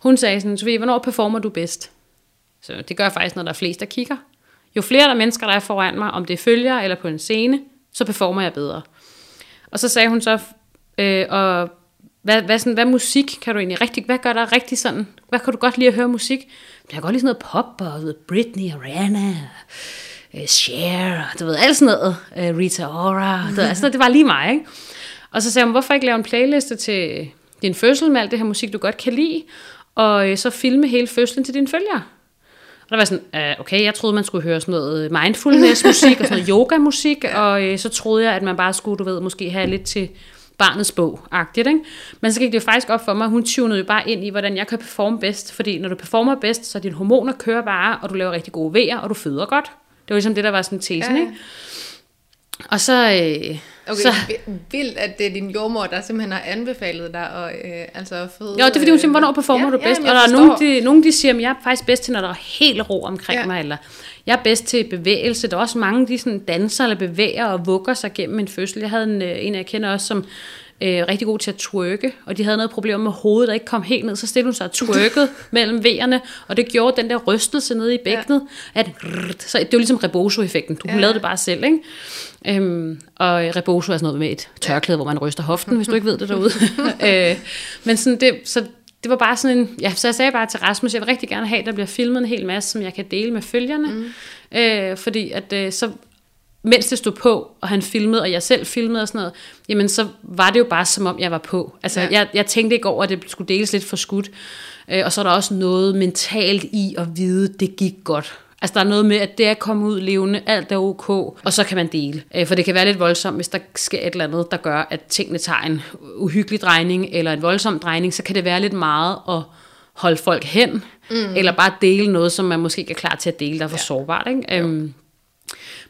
Hun sagde sådan, Sofie, hvornår performer du bedst? Så det gør jeg faktisk, når der er flest, der kigger. Jo flere der mennesker, der er foran mig, om det er følger eller på en scene, så performer jeg bedre. Og så sagde hun så, øh, og hvad, hvad, sådan, hvad musik kan du egentlig rigtig, hvad gør der rigtig sådan, hvad kan du godt lide at høre musik? Jeg kan godt lide sådan noget pop, og Britney og Rihanna, uh, Cher, du ved, alt sådan noget, øh, Rita Ora, du ved, altså, det var lige mig, ikke? Og så sagde hun, hvorfor ikke lave en playliste til din fødsel med alt det her musik, du godt kan lide, og øh, så filme hele fødslen til dine følgere. Og der var sådan, uh, okay, jeg troede, man skulle høre sådan noget mindfulness-musik og sådan noget yoga-musik, og øh, så troede jeg, at man bare skulle, du ved, måske have lidt til barnets bog-agtigt, ikke? Men så gik det faktisk op for mig, hun tunede jo bare ind i, hvordan jeg kan performe bedst, fordi når du performer bedst, så dine hormoner kører bare, og du laver rigtig gode vejer, og du føder godt. Det var ligesom det, der var sådan tesen, ja. ikke? Og så... Øh, okay, så, vildt, at det er din jordmor, der simpelthen har anbefalet dig at øh, altså føde... Ja, det er fordi, hun siger, hvornår performer ja, du bedst? Ja, og der er nogen, de, nogen, de siger, at jeg er faktisk bedst til, når der er helt ro omkring ja. mig, eller jeg er bedst til bevægelse. Der er også mange, de sådan danser eller bevæger og vugger sig gennem en fødsel. Jeg havde en, øh, en jeg kender også, som øh, rigtig god til at twerke, og de havde noget problem med hovedet, der ikke kom helt ned, så stillede hun sig og twerkede mellem V'erne, og det gjorde den der rystelse nede i bækkenet, ja. at, så det var ligesom Rebozo-effekten, hun ja. lavede det bare selv, ikke? Øhm, og Rebozo er sådan noget med et tørklæde, hvor man ryster hoften, hvis du ikke ved det derude. øh, men sådan det, så det var bare sådan en, ja, så jeg sagde bare til Rasmus, jeg vil rigtig gerne have, at der bliver filmet en hel masse, som jeg kan dele med følgerne, mm. øh, fordi at øh, så mens det stod på, og han filmede, og jeg selv filmede og sådan noget, jamen så var det jo bare som om, jeg var på. Altså, ja. jeg, jeg tænkte ikke over, at det skulle deles lidt for skudt. Øh, og så er der også noget mentalt i at vide, at det gik godt. Altså der er noget med, at det er kommet ud levende, alt er ok, og så kan man dele. Øh, for det kan være lidt voldsomt, hvis der sker et eller andet, der gør, at tingene tager en uhyggelig drejning, eller en voldsom drejning, så kan det være lidt meget at holde folk hen, mm. eller bare dele noget, som man måske ikke er klar til at dele, der er for ja. sårbart. Ikke? Øhm,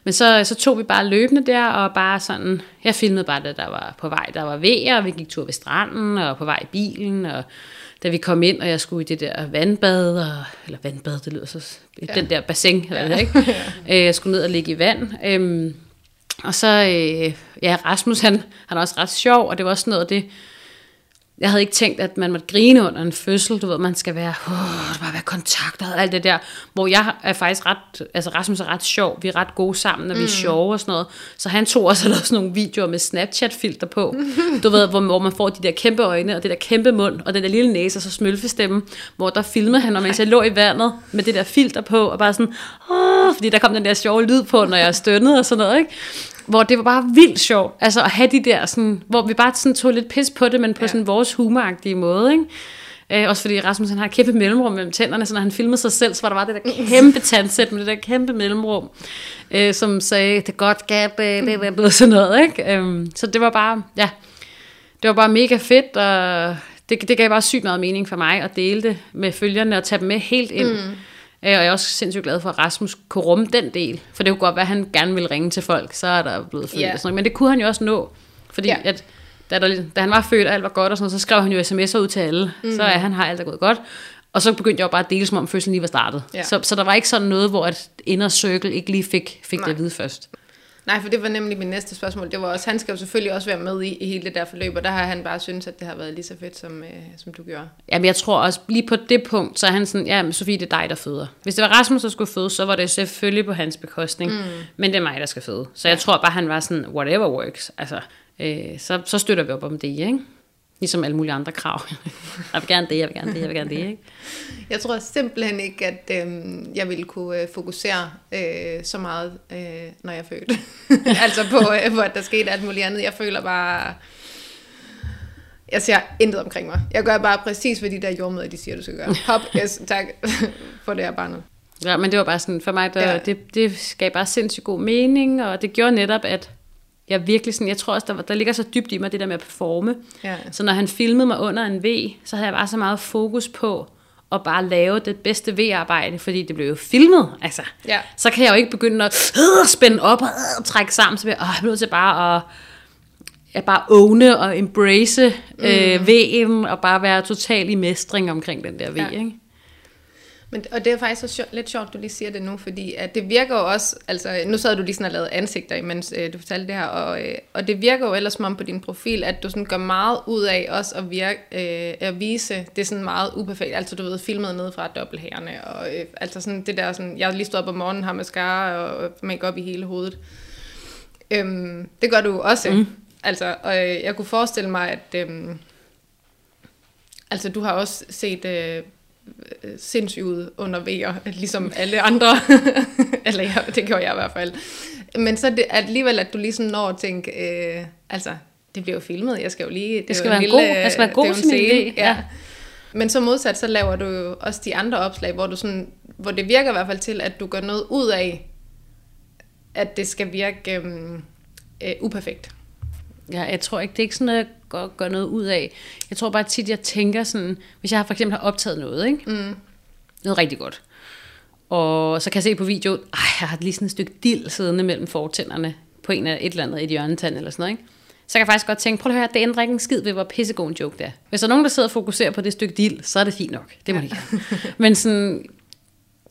men så, så tog vi bare løbende der, og bare sådan, jeg filmede bare det, der var på vej, der var ved, og vi gik tur ved stranden, og på vej i bilen, og da vi kom ind, og jeg skulle i det der vandbad, og, eller vandbad, det lyder så, ja. den der bassin, eller det, ikke? ja. Øh, jeg skulle ned og ligge i vand, øhm, og så, øh, ja, Rasmus, han, han er også ret sjov, og det var også noget af det, jeg havde ikke tænkt, at man måtte grine under en fødsel. Du ved, man skal være, der bare være kontakt og alt det der. Hvor jeg er faktisk ret, altså Rasmus er ret sjov. Vi er ret gode sammen, og vi er mm. sjove og sådan noget. Så han tog også lavet sådan nogle videoer med Snapchat-filter på. Du ved, hvor, hvor man får de der kæmpe øjne, og det der kæmpe mund, og den der lille næse, og så smølfestemme. Hvor der filmede han, mens jeg lå i vandet med det der filter på, og bare sådan, åh, fordi der kom den der sjove lyd på, når jeg stønnede og sådan noget, ikke? Hvor det var bare vildt sjovt, altså at have de der sådan, hvor vi bare sådan tog lidt pis på det, men på ja. sådan vores humoragtige måde, ikke? Øh, også fordi Rasmus han har et kæmpe mellemrum mellem tænderne, så når han filmede sig selv, så var der bare det der kæmpe tandsæt med det der kæmpe mellemrum, øh, som sagde, det er godt, Gab, det er sådan noget, ikke? Øh, så det var bare, ja, det var bare mega fedt, og det, det gav bare sygt meget mening for mig at dele det med følgerne og tage dem med helt ind. Mm Øh, og jeg er også sindssygt glad for, at Rasmus kunne rumme den del. For det kunne godt være, at han gerne ville ringe til folk, så er der blevet født. Yeah. Og sådan noget. Men det kunne han jo også nå. Fordi yeah. at, da, der, da han var født, og alt var godt, og sådan noget, så skrev han jo sms'er ud til alle. Mm. Så er han har alt er gået godt. Og så begyndte jeg jo bare at dele, som om fødslen lige var startet. Yeah. Så, så der var ikke sådan noget, hvor at inner circle ikke lige fik, fik det at vide først. Nej, for det var nemlig min næste spørgsmål. Det var også, han skal jo selvfølgelig også være med i, i hele det der forløb, og der har han bare syntes, at det har været lige så fedt, som, øh, som du gjorde. Jamen, jeg tror også, lige på det punkt, så er han sådan, ja, Sofie, det er dig, der føder. Hvis det var Rasmus, der skulle føde, så var det selvfølgelig på hans bekostning, mm. men det er mig, der skal føde. Så jeg tror bare, han var sådan, whatever works. Altså, øh, så, så støtter vi op om det, ikke? Ligesom alle mulige andre krav. jeg vil gerne det, jeg vil gerne det, jeg vil gerne det. Ikke? Jeg tror simpelthen ikke, at øh, jeg ville kunne øh, fokusere øh, så meget, øh, når jeg er født. altså på, øh, hvor der skete alt muligt andet. Jeg føler bare... Jeg ser intet omkring mig. Jeg gør bare præcis, hvad de der jordmøder, de siger, du skal gøre. Hop, yes, tak for det her barnet. Ja, men det var bare sådan, for mig, der, ja. det, det gav bare sindssygt god mening, og det gjorde netop, at jeg virkelig sådan, jeg tror også, der, der ligger så dybt i mig, det der med at performe. Ja. Så når han filmede mig under en V, så havde jeg bare så meget fokus på at bare lave det bedste V-arbejde, fordi det blev jo filmet, altså. Ja. Så kan jeg jo ikke begynde at øh, spænde op og øh, trække sammen, så jeg, øh, jeg nødt til bare at at bare åne og embrace mm. øh, V'en, og bare være total i mestring omkring den der V, ja. ikke? Men, og det er faktisk så sjov, lidt sjovt, du lige siger det nu, fordi at det virker jo også, altså nu sad du lige sådan og lavede ansigter, mens øh, du fortalte det her, og, øh, og det virker jo ellers som om på din profil, at du sådan gør meget ud af også at, virke, øh, at vise det sådan meget uperfekt, altså du ved, filmet ned fra dobbelthærene, og øh, altså sådan det der sådan, jeg har lige stået op om morgenen, har mascara og make op i hele hovedet. Øhm, det gør du også, mm. altså, og øh, jeg kunne forestille mig, at øh, altså du har også set... Øh, Øh, sindssygt ud under VR, ligesom alle andre. Eller ja, det gjorde jeg i hvert fald. Men så det, alligevel, at du ligesom når at tænke, øh, altså, det bliver jo filmet, jeg skal jo lige... Det, det skal være lille, god, jeg skal være god til min idé. Ja. ja. Men så modsat, så laver du jo også de andre opslag, hvor, du sådan, hvor det virker i hvert fald til, at du gør noget ud af, at det skal virke øhm, øh, uperfekt. Ja, jeg tror ikke, det er ikke sådan, at jeg gør, gør noget ud af. Jeg tror bare tit, jeg tænker sådan, hvis jeg for eksempel har optaget noget, ikke? Mm. Noget rigtig godt. Og så kan jeg se på video, ej, jeg har lige sådan et stykke dild siddende mellem fortænderne på en af et eller andet, et hjørnetand eller sådan noget, ikke? Så kan jeg faktisk godt tænke, prøv at høre, det ændrer ikke en skid ved, hvor pissegod en joke der. Hvis der er nogen, der sidder og fokuserer på det stykke dild, så er det fint nok. Det må ja. gerne. Men sådan,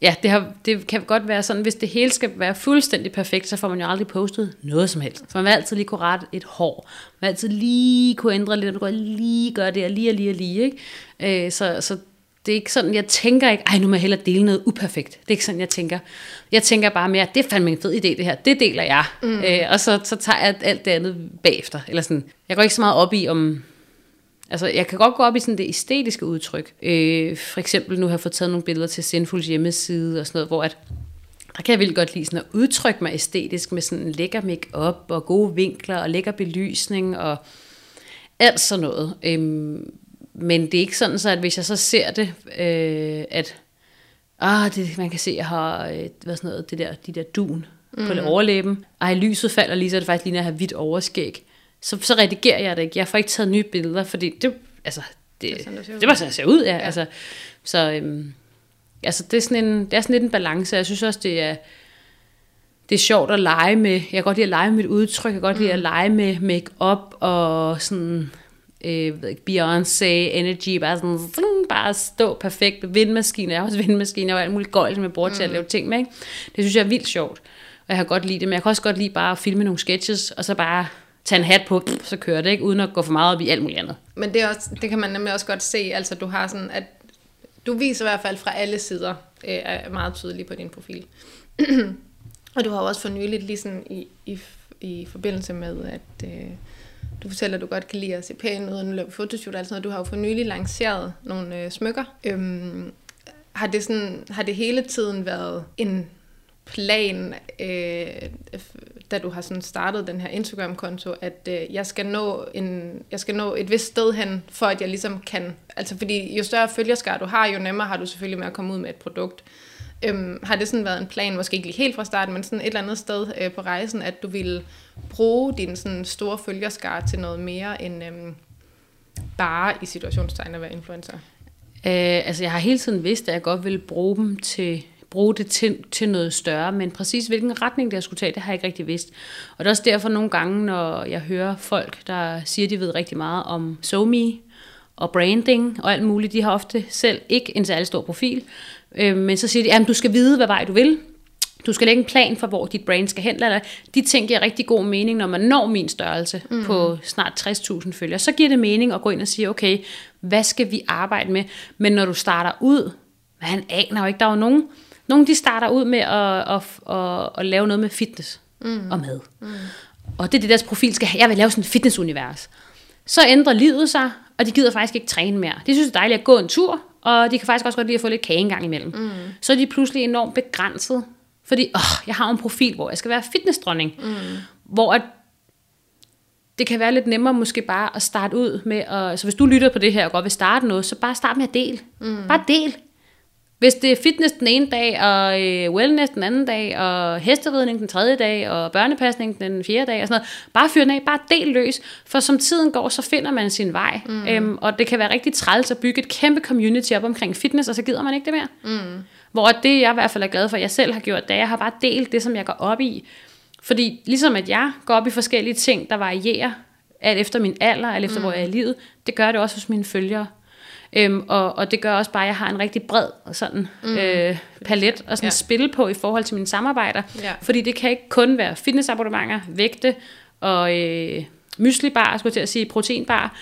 ja, det, har, det kan godt være sådan, hvis det hele skal være fuldstændig perfekt, så får man jo aldrig postet noget som helst. Så man vil altid lige kunne rette et hår. Man vil altid lige kunne ændre lidt, og kan lige gøre det, og lige og lige og lige. Ikke? Øh, så, så det er ikke sådan, jeg tænker ikke, ej, nu må jeg hellere dele noget uperfekt. Det er ikke sådan, jeg tænker. Jeg tænker bare mere, det er fandme en fed idé, det her. Det deler jeg. Mm. Øh, og så, så tager jeg alt det andet bagefter. Eller sådan. Jeg går ikke så meget op i, om... Altså, jeg kan godt gå op i sådan det æstetiske udtryk. Øh, for eksempel, nu har jeg fået taget nogle billeder til Sinfuls hjemmeside og sådan noget, hvor at, der kan jeg virkelig godt lide sådan at udtrykke mig æstetisk med sådan lækker make-up og gode vinkler og lækker belysning og alt sådan noget. Øhm, men det er ikke sådan, så at hvis jeg så ser det, øh, at ah, det, man kan se, at jeg har øh, hvad sådan noget, det der, de der dun mm. på overlæben. Ej, lyset falder lige, så det faktisk ligner at have hvidt overskæg. Så, så redigerer jeg det ikke. Jeg får ikke taget nye billeder, fordi det, altså, det, det, sådan, det, det var sådan, det ser ud, ja. ja. Altså, så øhm, altså, det, er sådan en, det er sådan lidt en balance. Jeg synes også, det er, det er sjovt at lege med. Jeg kan godt lide at lege med mit udtryk. Jeg kan godt lide at mm. lege med make-up og sådan øh, Beyoncé energy, bare sådan, sådan, bare stå perfekt med vindmaskiner, jeg har også vindmaskiner og alt muligt gøjl, med bruger mm. til at mm. lave ting med, ikke? Det synes jeg er vildt sjovt, og jeg har godt lide det, men jeg kan også godt lide bare at filme nogle sketches, og så bare tage en hat på, så kører det, ikke? uden at gå for meget op i alt muligt andet. Men det, er også, det kan man nemlig også godt se, altså du har sådan, at du viser i hvert fald fra alle sider, øh, er meget tydeligt på din profil. og du har også for nyligt, ligesom i, i, i forbindelse med, at øh, du fortæller, at du godt kan lide at se pæn ud, og fotoshoot og alt sådan noget. Du har jo for nylig lanceret nogle øh, smykker. Øhm, har, det sådan, har det hele tiden været en plan, øh, da du har sådan startet den her Instagram-konto, at øh, jeg, skal nå en, jeg skal nå et vist sted hen, for at jeg ligesom kan... Altså fordi jo større følgerskar du har, jo nemmere har du selvfølgelig med at komme ud med et produkt. Øhm, har det sådan været en plan, måske ikke lige helt fra starten, men sådan et eller andet sted øh, på rejsen, at du ville bruge din sådan store følgerskare til noget mere end øhm, bare i situationstegn at være influencer? Øh, altså jeg har hele tiden vidst, at jeg godt ville bruge dem til bruge det til, til noget større, men præcis hvilken retning det jeg skulle tage, det har jeg ikke rigtig vidst. Og det er også derfor nogle gange, når jeg hører folk, der siger, de ved rigtig meget om SoMe og branding og alt muligt, de har ofte selv ikke en særlig stor profil, Øh, men så siger de, at du skal vide, hvad vej du vil. Du skal lægge en plan for, hvor dit brand skal hen. Eller de ting giver rigtig god mening, når man når min størrelse mm. på snart 60.000 følgere. Så giver det mening at gå ind og sige, okay, hvad skal vi arbejde med? Men når du starter ud, man aner jo ikke, der er jo nogen, nogen de starter ud med at, at, at, at lave noget med fitness mm. og mad. Mm. Og det er det, deres profil skal have. Jeg vil lave sådan et fitnessunivers. Så ændrer livet sig, og de gider faktisk ikke træne mere. De synes, det er dejligt at gå en tur, og de kan faktisk også godt lide at få lidt kage en gang imellem. Mm. Så er de pludselig enormt begrænset, fordi åh, jeg har en profil, hvor jeg skal være fitnessdronning, mm. hvor at det kan være lidt nemmere måske bare at starte ud med, at, så hvis du lytter på det her og godt vil starte noget, så bare start med at dele. Mm. Bare del. Hvis det er fitness den ene dag, og øh, wellness den anden dag, og hesteridning den tredje dag, og børnepasning den fjerde dag, og sådan noget, bare fyr den af, bare del løs, for som tiden går, så finder man sin vej. Mm. Øhm, og det kan være rigtig træls at bygge et kæmpe community op omkring fitness, og så gider man ikke det mere. Mm. Hvor det, jeg i hvert fald er glad for, at jeg selv har gjort, det jeg har bare delt det, som jeg går op i. Fordi ligesom at jeg går op i forskellige ting, der varierer, alt efter min alder, alt efter mm. hvor jeg er i livet, det gør det også hos mine følgere. Øhm, og, og det gør også bare, at jeg har en rigtig bred sådan, mm. øh, palet og sådan ja. spille på i forhold til mine samarbejder. Ja. Fordi det kan ikke kun være fitnessabonnementer, vægte og øh, myslibar, skulle jeg til at sige, proteinbar.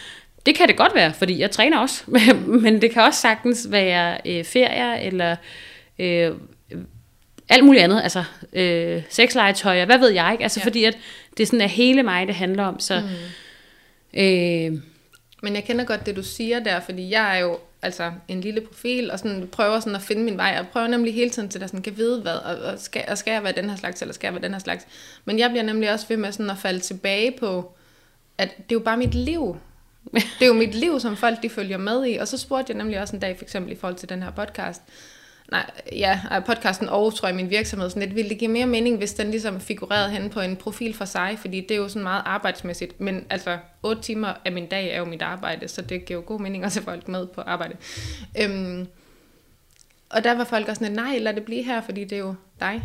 Det kan det godt være, fordi jeg træner også. Men det kan også sagtens være øh, ferier eller øh, alt muligt andet. Altså øh, sexlegetøj, hvad ved jeg ikke. Altså ja. fordi at det sådan er hele mig, det handler om. Så... Mm. Øh, men jeg kender godt det, du siger der, fordi jeg er jo altså en lille profil, og sådan prøver sådan at finde min vej, og prøver nemlig hele tiden til at sådan, kan vide hvad, og, og, skal, og skal jeg være den her slags, eller skal jeg være den her slags. Men jeg bliver nemlig også ved med sådan at falde tilbage på, at det er jo bare mit liv. Det er jo mit liv, som folk de følger med i. Og så spurgte jeg nemlig også en dag, for eksempel i forhold til den her podcast, nej, ja, podcasten og, tror jeg, min virksomhed, sådan lidt, ville det give mere mening, hvis den ligesom figurerede hen på en profil for sig, fordi det er jo sådan meget arbejdsmæssigt, men altså, 8 timer af min dag er jo mit arbejde, så det giver jo god mening at se folk med på arbejde. Øhm, og der var folk også sådan, nej, lad det blive her, fordi det er jo dig.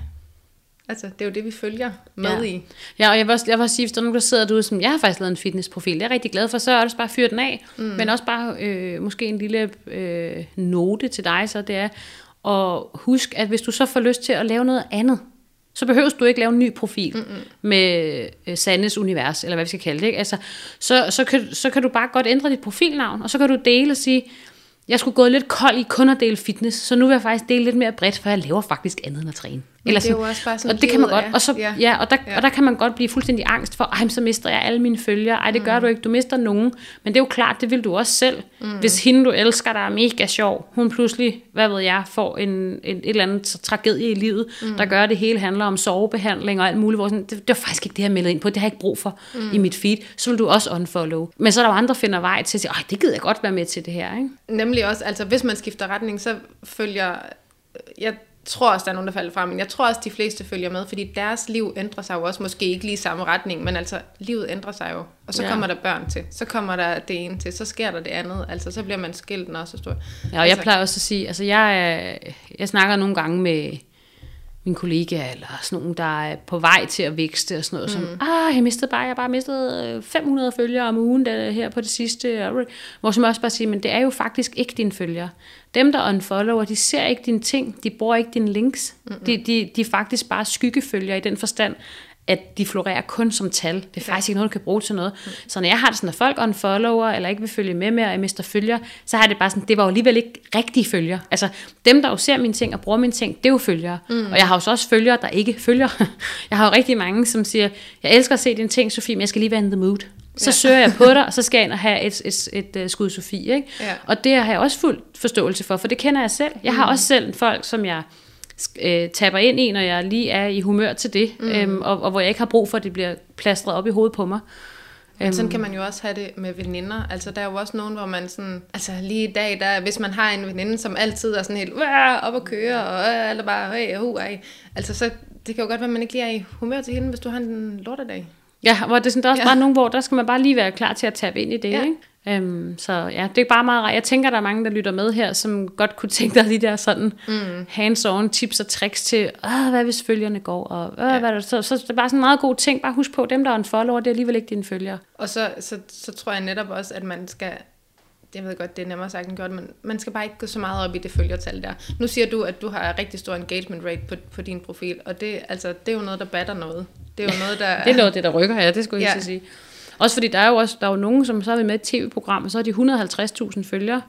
Altså, det er jo det, vi følger med ja. i. Ja, og jeg vil også, jeg vil også sige, hvis der er nogen, der sidder derude, som jeg har faktisk lavet en fitnessprofil, det er jeg rigtig glad for, så er det bare fyre den af. Mm. Men også bare øh, måske en lille øh, note til dig, så det er, Og husk, at hvis du så får lyst til at lave noget andet, så behøver du ikke lave en ny profil Mm-mm. med øh, Sandes univers, eller hvad vi skal kalde det. Ikke? Altså, så, så, kan, så kan du bare godt ændre dit profilnavn, og så kan du dele og sige, jeg skulle gå lidt kold i kun at dele fitness, så nu vil jeg faktisk dele lidt mere bredt, for jeg laver faktisk andet end at træne. Eller det er jo også bare sådan, og det kan man godt, er. og, så, ja. Ja, og, der, ja. og der kan man godt blive fuldstændig angst for, ej, så mister jeg alle mine følgere. Ej, det gør mm. du ikke, du mister nogen. Men det er jo klart, det vil du også selv. Mm. Hvis hende, du elsker, der er mega sjov, hun pludselig, hvad ved jeg, får en, en, et eller andet tragedie i livet, mm. der gør, at det hele handler om sovebehandling og alt muligt. Hvor sådan, det, det var faktisk ikke det, jeg meldte ind på, det har jeg ikke brug for mm. i mit feed. Så vil du også unfollow. Men så er der jo andre, der finder vej til at sige, ej, det gider jeg godt være med til det her. Ikke? Nemlig også, altså hvis man skifter retning, så følger jeg tror også, der er nogen, der falder fra, men jeg tror også, de fleste følger med, fordi deres liv ændrer sig jo også, måske ikke lige i samme retning, men altså, livet ændrer sig jo, og så ja. kommer der børn til, så kommer der det ene til, så sker der det andet, altså, så bliver man skilt, når så stor. Ja, og altså, jeg plejer også at sige, altså, jeg, jeg snakker nogle gange med, min kollega, eller sådan nogen, der er på vej til at vækste, og sådan noget, mm. som, ah, jeg mistede bare, jeg har bare mistet 500 øh, følgere om ugen der, her på det sidste, hvor som også bare siger, men det er jo faktisk ikke dine følgere. Dem, der unfollower, de ser ikke dine ting, de bruger ikke dine links, mm-hmm. de, de, de er faktisk bare skyggefølger i den forstand, at de florerer kun som tal. Det er faktisk ikke noget, du kan bruge til noget. Mm. Så når jeg har det sådan, at folk unfollower, eller ikke vil følge med mere, og jeg mister følger, så har det bare sådan, det var jo alligevel ikke rigtige følger. Altså, dem, der jo ser mine ting og bruger mine ting, det er jo følgere. Mm. Og jeg har jo også følgere, der ikke følger. Jeg har jo rigtig mange, som siger, jeg elsker at se dine ting, Sofie, men jeg skal lige være in the mood. Så ja. søger jeg på dig, og så skal jeg ind og have et, et, et, et skud Sofie. Ikke? Ja. Og det har jeg også fuld forståelse for, for det kender jeg selv. Jeg har mm. også selv folk, som jeg øh, taber ind i, når jeg lige er i humør til det, mm. øhm, og, og hvor jeg ikke har brug for, at det bliver plastret op i hovedet på mig. Men sådan øhm. kan man jo også have det med veninder. Altså, der er jo også nogen, hvor man sådan... Altså, lige i dag, der, hvis man har en veninde, som altid er sådan helt op og køre, og øh, eller bare, hey, hu, ej. Altså, så det kan jo godt være, at man ikke lige er i humør til hende, hvis du har en lortedag. Ja, hvor det er sådan, der er også ja. bare nogen, hvor der skal man bare lige være klar til at tabe ind i det, ja. ikke? Øhm, så ja, det er bare meget rart. Jeg tænker, der er mange, der lytter med her, som godt kunne tænke dig de der sådan mm. hands-on tips og tricks til, hvad hvis følgerne går, og ja. hvad der, så, så det er bare sådan en meget god ting. Bare husk på, dem der er en follower, det er alligevel ikke dine følgere. Og så, så, så tror jeg netop også, at man skal jeg ved godt, det er nemmere sagt end godt, men man skal bare ikke gå så meget op i det følgertal der. Nu siger du, at du har rigtig stor engagement rate på, på din profil, og det, altså, det er jo noget, der batter noget. Det er jo noget, der... det er noget, det der rykker, ja, det skulle jeg ja. sige. Også fordi der er jo også der er jo nogen, som så er med i et tv-program, og så har de 150.000 følgere,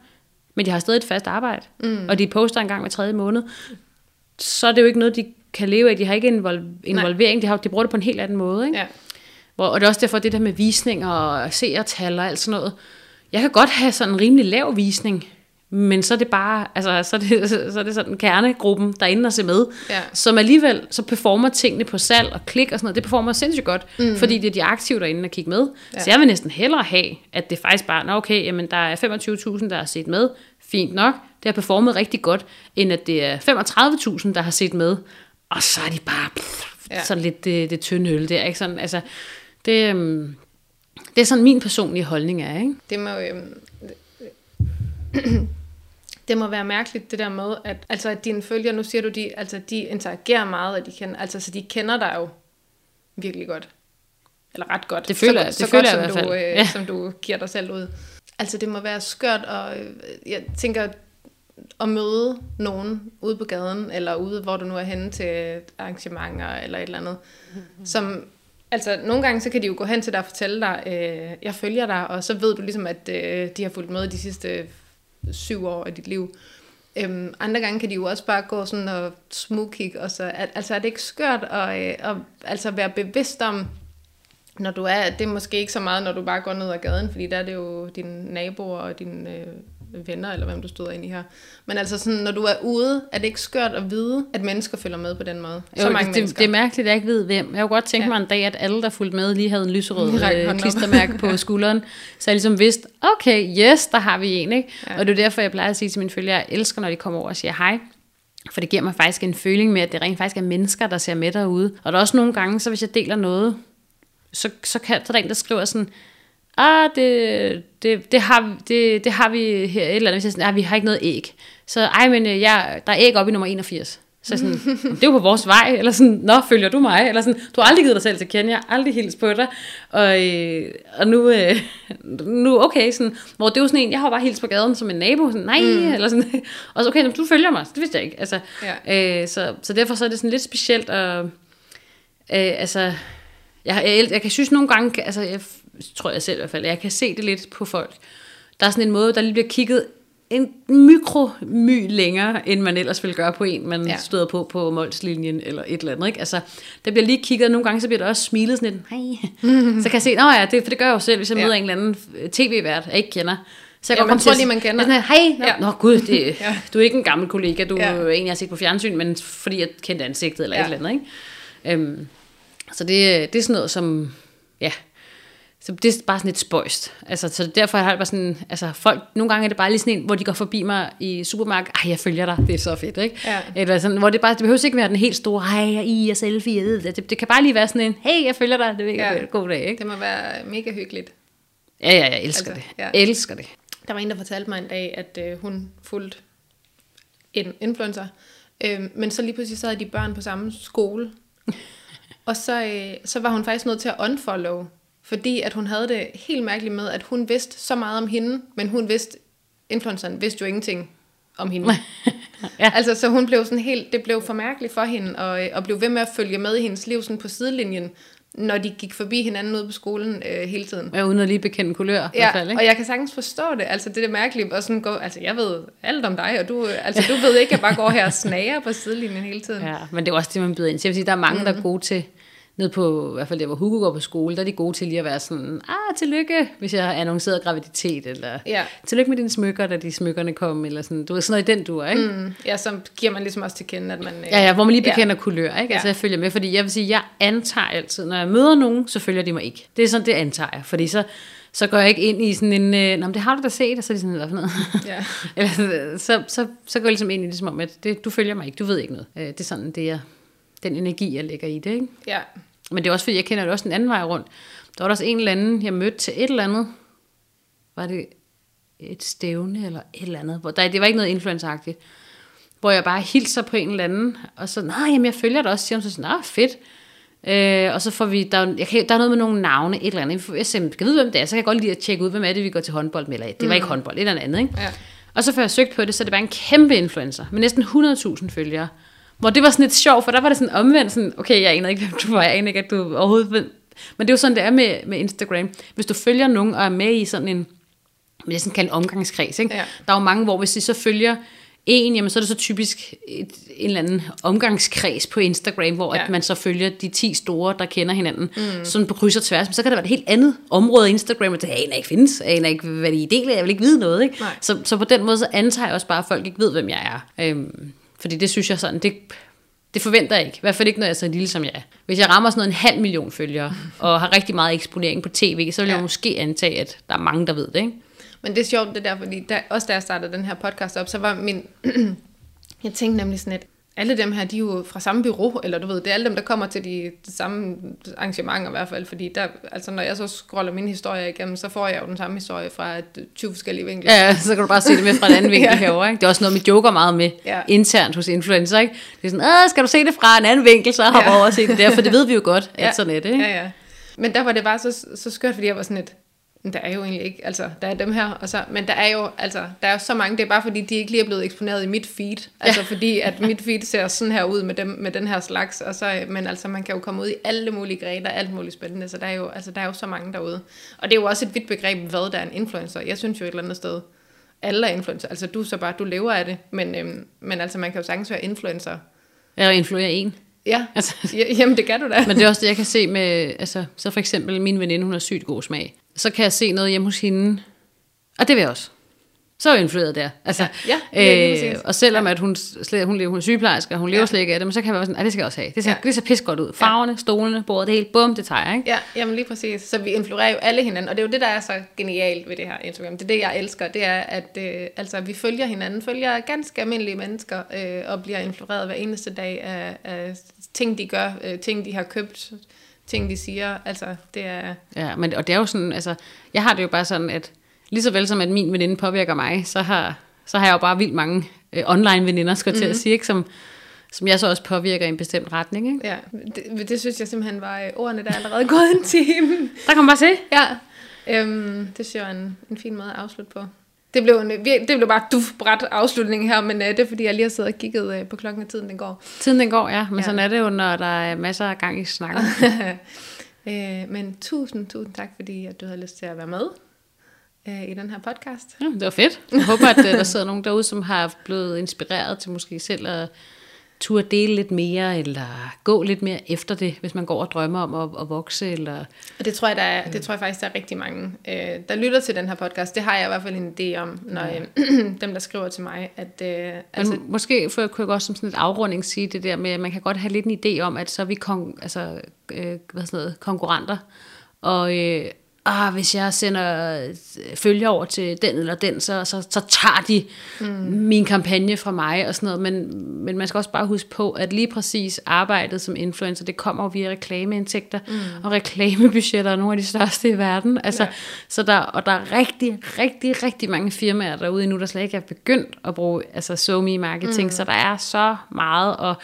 men de har stadig et fast arbejde, mm. og de poster en gang hver tredje måned. Så er det jo ikke noget, de kan leve af. De har ikke involv- involvering, de, har, de bruger det på en helt anden måde. Ikke? Ja. Hvor, og det er også derfor, det der med visninger og seertal og alt sådan noget. Jeg kan godt have sådan en rimelig lav visning, men så er det bare, altså, så er det, så er det sådan kernegruppen, der er inde og se med, ja. som alligevel så performer tingene på salg og klik og sådan noget. Det performer sindssygt godt, mm. fordi det er de aktive derinde og kigge med. Ja. Så jeg vil næsten hellere have, at det faktisk bare, okay, jamen der er 25.000, der har set med, fint nok, det har performet rigtig godt, end at det er 35.000, der har set med, og så er de bare pff, ja. sådan lidt det, det tynde øl der, ikke? Sådan, altså, det, øhm, det er sådan min personlige holdning er, ikke? Det må jo... Øhm, det må være mærkeligt, det der med, at, altså, at dine følgere, nu siger du, de, altså, de interagerer meget, og de kender, altså, så de kender dig jo virkelig godt. Eller ret godt. Det føler, så, det så føler godt, jeg i hvert fald. Du, øh, ja. som du giver dig selv ud. Altså, det må være skørt, og øh, jeg tænker, at møde nogen ude på gaden, eller ude, hvor du nu er henne til arrangementer, eller et eller andet, mm-hmm. som Altså, nogle gange så kan de jo gå hen til dig og fortælle dig, øh, jeg følger dig, og så ved du ligesom, at øh, de har fulgt med de sidste syv år af dit liv. Øhm, andre gange kan de jo også bare gå sådan og smugkig, og så, altså er det ikke skørt at, øh, at altså være bevidst om, når du er, det er måske ikke så meget, når du bare går ned ad gaden, fordi der er det jo dine naboer og dine øh, venner, eller hvem du stod ind i her. Men altså sådan, når du er ude, er det ikke skørt at vide, at mennesker følger med på den måde? Jo, så mange det, mennesker. det er mærkeligt, at jeg ikke ved hvem. Jeg kunne godt tænke ja. mig en dag, at alle, der fulgte med, lige havde en lyserød øh, klistermærke på skulderen. Så jeg ligesom vidste, okay, yes, der har vi en. Ikke? Ja. Og det er derfor, jeg plejer at sige til mine følgere, jeg elsker, når de kommer over og siger hej. For det giver mig faktisk en føling med, at det rent faktisk er mennesker, der ser med derude. Og der er også nogle gange, så hvis jeg deler noget, så, så, kan, så er der en, der skriver sådan, ah, det, det, det, har, det, det har vi her et eller andet, hvis jeg sådan, ah, vi har ikke noget æg. Så ej, men øh, jeg, der er æg op i nummer 81. Så jeg sådan, det er jo på vores vej, eller sådan, nå, følger du mig? Eller sådan, du har aldrig givet dig selv til kende, jeg har aldrig hilst på dig. Og, øh, og nu, øh, nu, okay, sådan, hvor det er jo sådan en, jeg har bare hilst på gaden som en nabo, sådan, nej, mm. eller sådan, og så, okay, du følger mig, det vidste jeg ikke. Altså, ja. øh, så, så derfor så er det sådan lidt specielt, og, øh, altså, jeg, jeg, jeg kan synes nogle gange, altså, jeg tror jeg selv i hvert fald, jeg kan se det lidt på folk. Der er sådan en måde, der lige bliver kigget en mikromy længere, end man ellers ville gøre på en, man ja. støder på på målslinjen eller et eller andet. Ikke? Altså, der bliver lige kigget, og nogle gange så bliver der også smilet sådan lidt, hej. så kan jeg se, nå ja, det, for det gør jeg jo selv, hvis jeg ja. møder en eller anden tv-vært, jeg ikke kender. Så jeg ja, man tror lige, man kender. Sådan, hej, nå, ja. nå gud, det, ja. du er ikke en gammel kollega, du ja. er en, jeg har set på fjernsyn, men fordi jeg kendte ansigtet eller ja. et eller andet. Ikke? Øhm, så det, det er sådan noget, som, ja, så det er bare sådan lidt spøjst. Altså, så derfor har jeg bare sådan, altså folk, nogle gange er det bare lige sådan en, hvor de går forbi mig i supermarkedet, ej, jeg følger dig, det er så fedt, ikke? Ja. Eller sådan, hvor det bare, det behøver ikke være den helt store, hej, I er selfie, jeg ved det. det. Det kan bare lige være sådan en, hey, jeg følger dig, det er ja. god dag, ikke? Det må være mega hyggeligt. Ja, ja, jeg elsker altså, det. Jeg ja. elsker det. Der var en, der fortalte mig en dag, at øh, hun fulgte en influencer, øh, men så lige pludselig sad de børn på samme skole. og så, øh, så var hun faktisk nødt til at unfollow fordi at hun havde det helt mærkeligt med, at hun vidste så meget om hende, men hun vidste, influenceren vidste jo ingenting om hende. ja. Altså, så hun blev sådan helt, det blev for mærkeligt for hende, og, og blev ved med at følge med i hendes liv sådan på sidelinjen, når de gik forbi hinanden ude på skolen øh, hele tiden. Ja, uden at lige bekende kulør. Ja, i hvert fald, ikke? og jeg kan sagtens forstå det. Altså, det er mærkeligt at sådan gå, altså jeg ved alt om dig, og du, altså, du ved ikke, at jeg bare går her og snager på sidelinjen hele tiden. Ja, men det er også det, man byder ind. Så jeg vil sige, der er mange, mm. der er gode til ned på, i hvert fald der, hvor Hugo går på skole, der er de gode til lige at være sådan, ah, tillykke, hvis jeg har annonceret graviditet, eller ja. tillykke med dine smykker, da de smykkerne kom, eller sådan, du er sådan noget i den du er, ikke? Mm, ja, så giver man ligesom også til kende, at man... Øh, ja, ja, hvor man lige bekender ja. kulør, ikke? Altså, ja. jeg følger med, fordi jeg vil sige, jeg antager altid, når jeg møder nogen, så følger de mig ikke. Det er sådan, det antager jeg, fordi så, så går jeg ikke ind i sådan en, øh, Nå, men det har du da set, og så er de sådan, hvad for noget? Ja. Eller, så, så, så går jeg ligesom ind i det, som om, at det, du følger mig ikke, du ved ikke noget. Øh, det er sådan, det er den energi, jeg lægger i det, ikke? Ja. Men det er også fordi, jeg kender det også den anden vej rundt. Der var der også en eller anden, jeg mødte til et eller andet. Var det et stævne eller et eller andet? Hvor, der, det var ikke noget influenceragtigt. Hvor jeg bare hilser på en eller anden, og så, nej, jamen jeg følger dig også, siger hun så sådan, fedt. Øh, og så får vi, der, jeg kan, der er noget med nogle navne, et eller andet. Jeg siger, kan vide, hvem det er, så kan jeg godt lide at tjekke ud, hvem er det, vi går til håndbold med. Eller, det var mm. ikke håndbold, et eller andet, ikke? Ja. Og så får jeg søgt på det, så det var en kæmpe influencer, med næsten 100.000 følgere. Hvor det var sådan lidt sjovt, for der var det sådan omvendt, sådan, okay, jeg aner ikke, hvem du var, jeg aner ikke, at du overhovedet ved. Men det er jo sådan, det er med, med Instagram. Hvis du følger nogen og er med i sådan en, det er sådan kaldt omgangskreds, ikke? Ja. der er jo mange, hvor hvis de så følger en, jamen så er det så typisk et, en eller anden omgangskreds på Instagram, hvor ja. at man så følger de 10 store, der kender hinanden, mm. sådan på kryds og tværs. Men så kan det være et helt andet område af Instagram, og det aner ikke findes, jeg aner ikke, hvad de er del af, jeg vil ikke vide noget. Ikke? Så, så på den måde, så antager jeg også bare, at folk ikke ved, hvem jeg er. Øhm, fordi det synes jeg sådan, det, det forventer jeg ikke. I hvert fald ikke, når jeg er så lille som jeg er. Hvis jeg rammer sådan noget en halv million følgere, og har rigtig meget eksponering på tv, så vil ja. jeg måske antage, at der er mange, der ved det. Ikke? Men det er sjovt det der, fordi der, også da jeg startede den her podcast op, så var min... jeg tænkte nemlig sådan, at alle dem her, de er jo fra samme bureau, eller du ved, det er alle dem, der kommer til de, de samme arrangementer i hvert fald, fordi der, altså når jeg så scroller min historie igennem, så får jeg jo den samme historie fra 20 forskellige vinkler. Ja, så kan du bare se det med fra en anden vinkel ja. herovre, ikke? Det er også noget, vi joker meget med ja. internt hos influencer, ikke? Det er sådan, Åh, skal du se det fra en anden vinkel, så hop ja. over og se det der, for det ved vi jo godt, at ja. sådan er det, ikke? Ja, ja. Men der var det bare så, så skørt, fordi jeg var sådan et, der er jo egentlig ikke, altså, der er dem her, og så, men der er jo, altså, der er jo så mange, det er bare fordi, de ikke lige er blevet eksponeret i mit feed, altså ja. fordi, at mit feed ser sådan her ud med, dem, med den her slags, og så, men altså, man kan jo komme ud i alle mulige grene, alt muligt spændende, så der er jo, altså, der er jo så mange derude. Og det er jo også et vidt begreb, hvad der er en influencer. Jeg synes jo et eller andet sted, alle er influencer, altså du så bare, du lever af det, men, øhm, men altså, man kan jo sagtens være influencer. Og influere en. Ja, altså, jamen det kan du da. Men det er også det, jeg kan se med, altså, så for eksempel min veninde, hun har sygt god smag så kan jeg se noget hjemme hos hende. Og det vil jeg også. Så er jeg influeret der. Altså, ja, ja, øh, og selvom ja. at hun, slet, hun, lever, hun er sygeplejerske, og hun lever ja. slet ikke af det, men så kan jeg være sådan, at det skal jeg også have. Det ser, ja. det ser pis godt ud. Farverne, ja. stolene, bordet, det hele, bum, det tager jeg, ikke? Ja, jamen lige præcis. Så vi influerer jo alle hinanden, og det er jo det, der er så genialt ved det her Instagram. Det er det, jeg elsker, det er, at øh, altså, vi følger hinanden, følger ganske almindelige mennesker, øh, og bliver influeret hver eneste dag af, af ting, de gør, øh, ting, de har købt, ting, de siger. Altså, det er... Ja, men, og det er jo sådan, altså, jeg har det jo bare sådan, at lige så vel som at min veninde påvirker mig, så har, så har jeg jo bare vildt mange øh, online veninder, skal mm-hmm. til at mhm. sige, ikke, som, som jeg så også påvirker i en bestemt retning. Ikke? Ja, det, det synes jeg simpelthen var øh, ordene, der er allerede gået en time. Der kan man bare se. Ja, øhm, det synes jeg er en, en fin måde at afslutte på. Det blev, en, det blev bare duf bræt afslutning her, men øh, det er fordi, jeg lige har siddet og kigget øh, på klokken, og tiden den går. Tiden den går, ja. Men Ja. ja. sådan er det jo, når der er masser af gang i snakken. øh, men tusind, tusind tak, fordi at du havde lyst til at være med øh, i den her podcast. Ja, det var fedt. Jeg håber, at øh, der sidder nogen derude, som har blevet inspireret til måske selv at turde dele lidt mere, eller gå lidt mere efter det, hvis man går og drømmer om at, at vokse. Eller... Og det tror jeg, der er, det tror jeg faktisk, der er rigtig mange, øh, der lytter til den her podcast. Det har jeg i hvert fald en idé om, når øh, dem, der skriver til mig, at øh, Altså, Men måske for, kunne jeg godt som sådan et afrunding sige det der med, at man kan godt have lidt en idé om, at så er vi kon- altså, øh, hvad sådan noget, konkurrenter. Og øh, ah, hvis jeg sender øh, følger over til den eller den, så, så, så tager de mm. min kampagne fra mig og sådan noget. Men, men man skal også bare huske på, at lige præcis arbejdet som influencer, det kommer jo via reklameindtægter, mm. og reklamebudgetter er nogle af de største i verden. Altså, Ja. så der, og der er rigtig, rigtig, rigtig mange firmaer derude nu, der slet ikke er begyndt at bruge altså SoMe marketing, mm. så der er så meget, og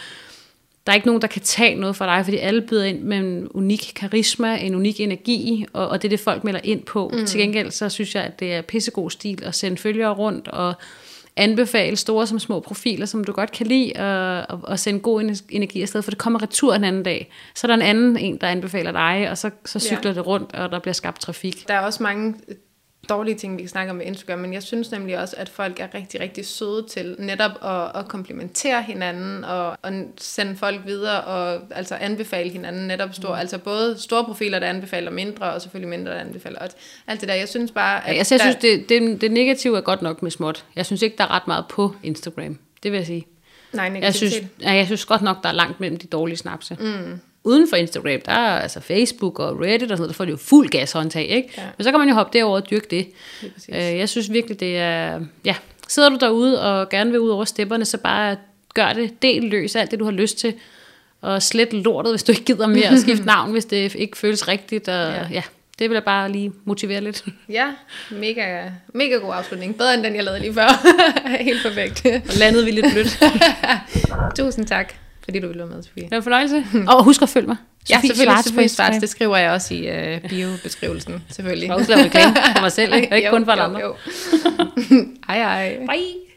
der er ikke nogen, der kan tage noget fra dig, fordi alle byder ind med en unik karisma, en unik energi, og, og det er det, folk melder ind på. Mm. Til gengæld, så synes jeg, at det er pissegod stil at sende følgere rundt, og anbefale store som små profiler, som du godt kan lide, og, og, og sende god ener- energi afsted, for det kommer retur en anden dag. Så er der en anden en, der anbefaler dig, og så, så cykler Ja. det rundt, og der bliver skabt trafik. der er også mange dårlige ting, vi kan snakke om med Instagram, men jeg synes nemlig også, at folk er rigtig, rigtig søde til netop at, at komplementere hinanden og, og sende folk videre og altså anbefale hinanden netop store, mm. altså både store profiler, der anbefaler mindre, og selvfølgelig mindre, der anbefaler og alt det der. Jeg synes bare, at Altså, jeg der, synes, det, det, det negative er godt nok med småt. Jeg synes ikke, der er ret meget på Instagram. Det vil jeg sige. nej, Jeg synes, negativitet. ja, jeg synes godt nok, der er langt mellem de dårlige snapse. Mm. Uden for Instagram, der er altså Facebook og Reddit og sådan noget, der får de jo fuld gashåndtag, ikke? Ja. Men så kan man jo hoppe derover og dyrke det. Øh, jeg synes virkelig, det er... Ja, sidder du derude og gerne vil ud over stepperne, så bare gør det. Del løs alt det, du har lyst til. Og slet lortet, hvis du ikke gider mere at skifte navn, hvis det ikke føles rigtigt. Og, Ja. ja. ja, det vil jeg bare lige motivere lidt. Ja, mega, mega god afslutning. Bedre end den, jeg lavede lige før. Helt perfekt. Og landede vi lidt blødt. Tusind tak, fordi du ville være med, Sofie. Det var en fornøjelse. Og husk at følge mig. Ja, Sofie selvfølgelig. Schwartz på Sofie Instagram. det skriver jeg også i øh, bio-beskrivelsen, selvfølgelig. Jeg har også lavet reklame for mig selv, ikke? Ikke Jo, kun for jo, andre. jo. Ej, ej. Bye.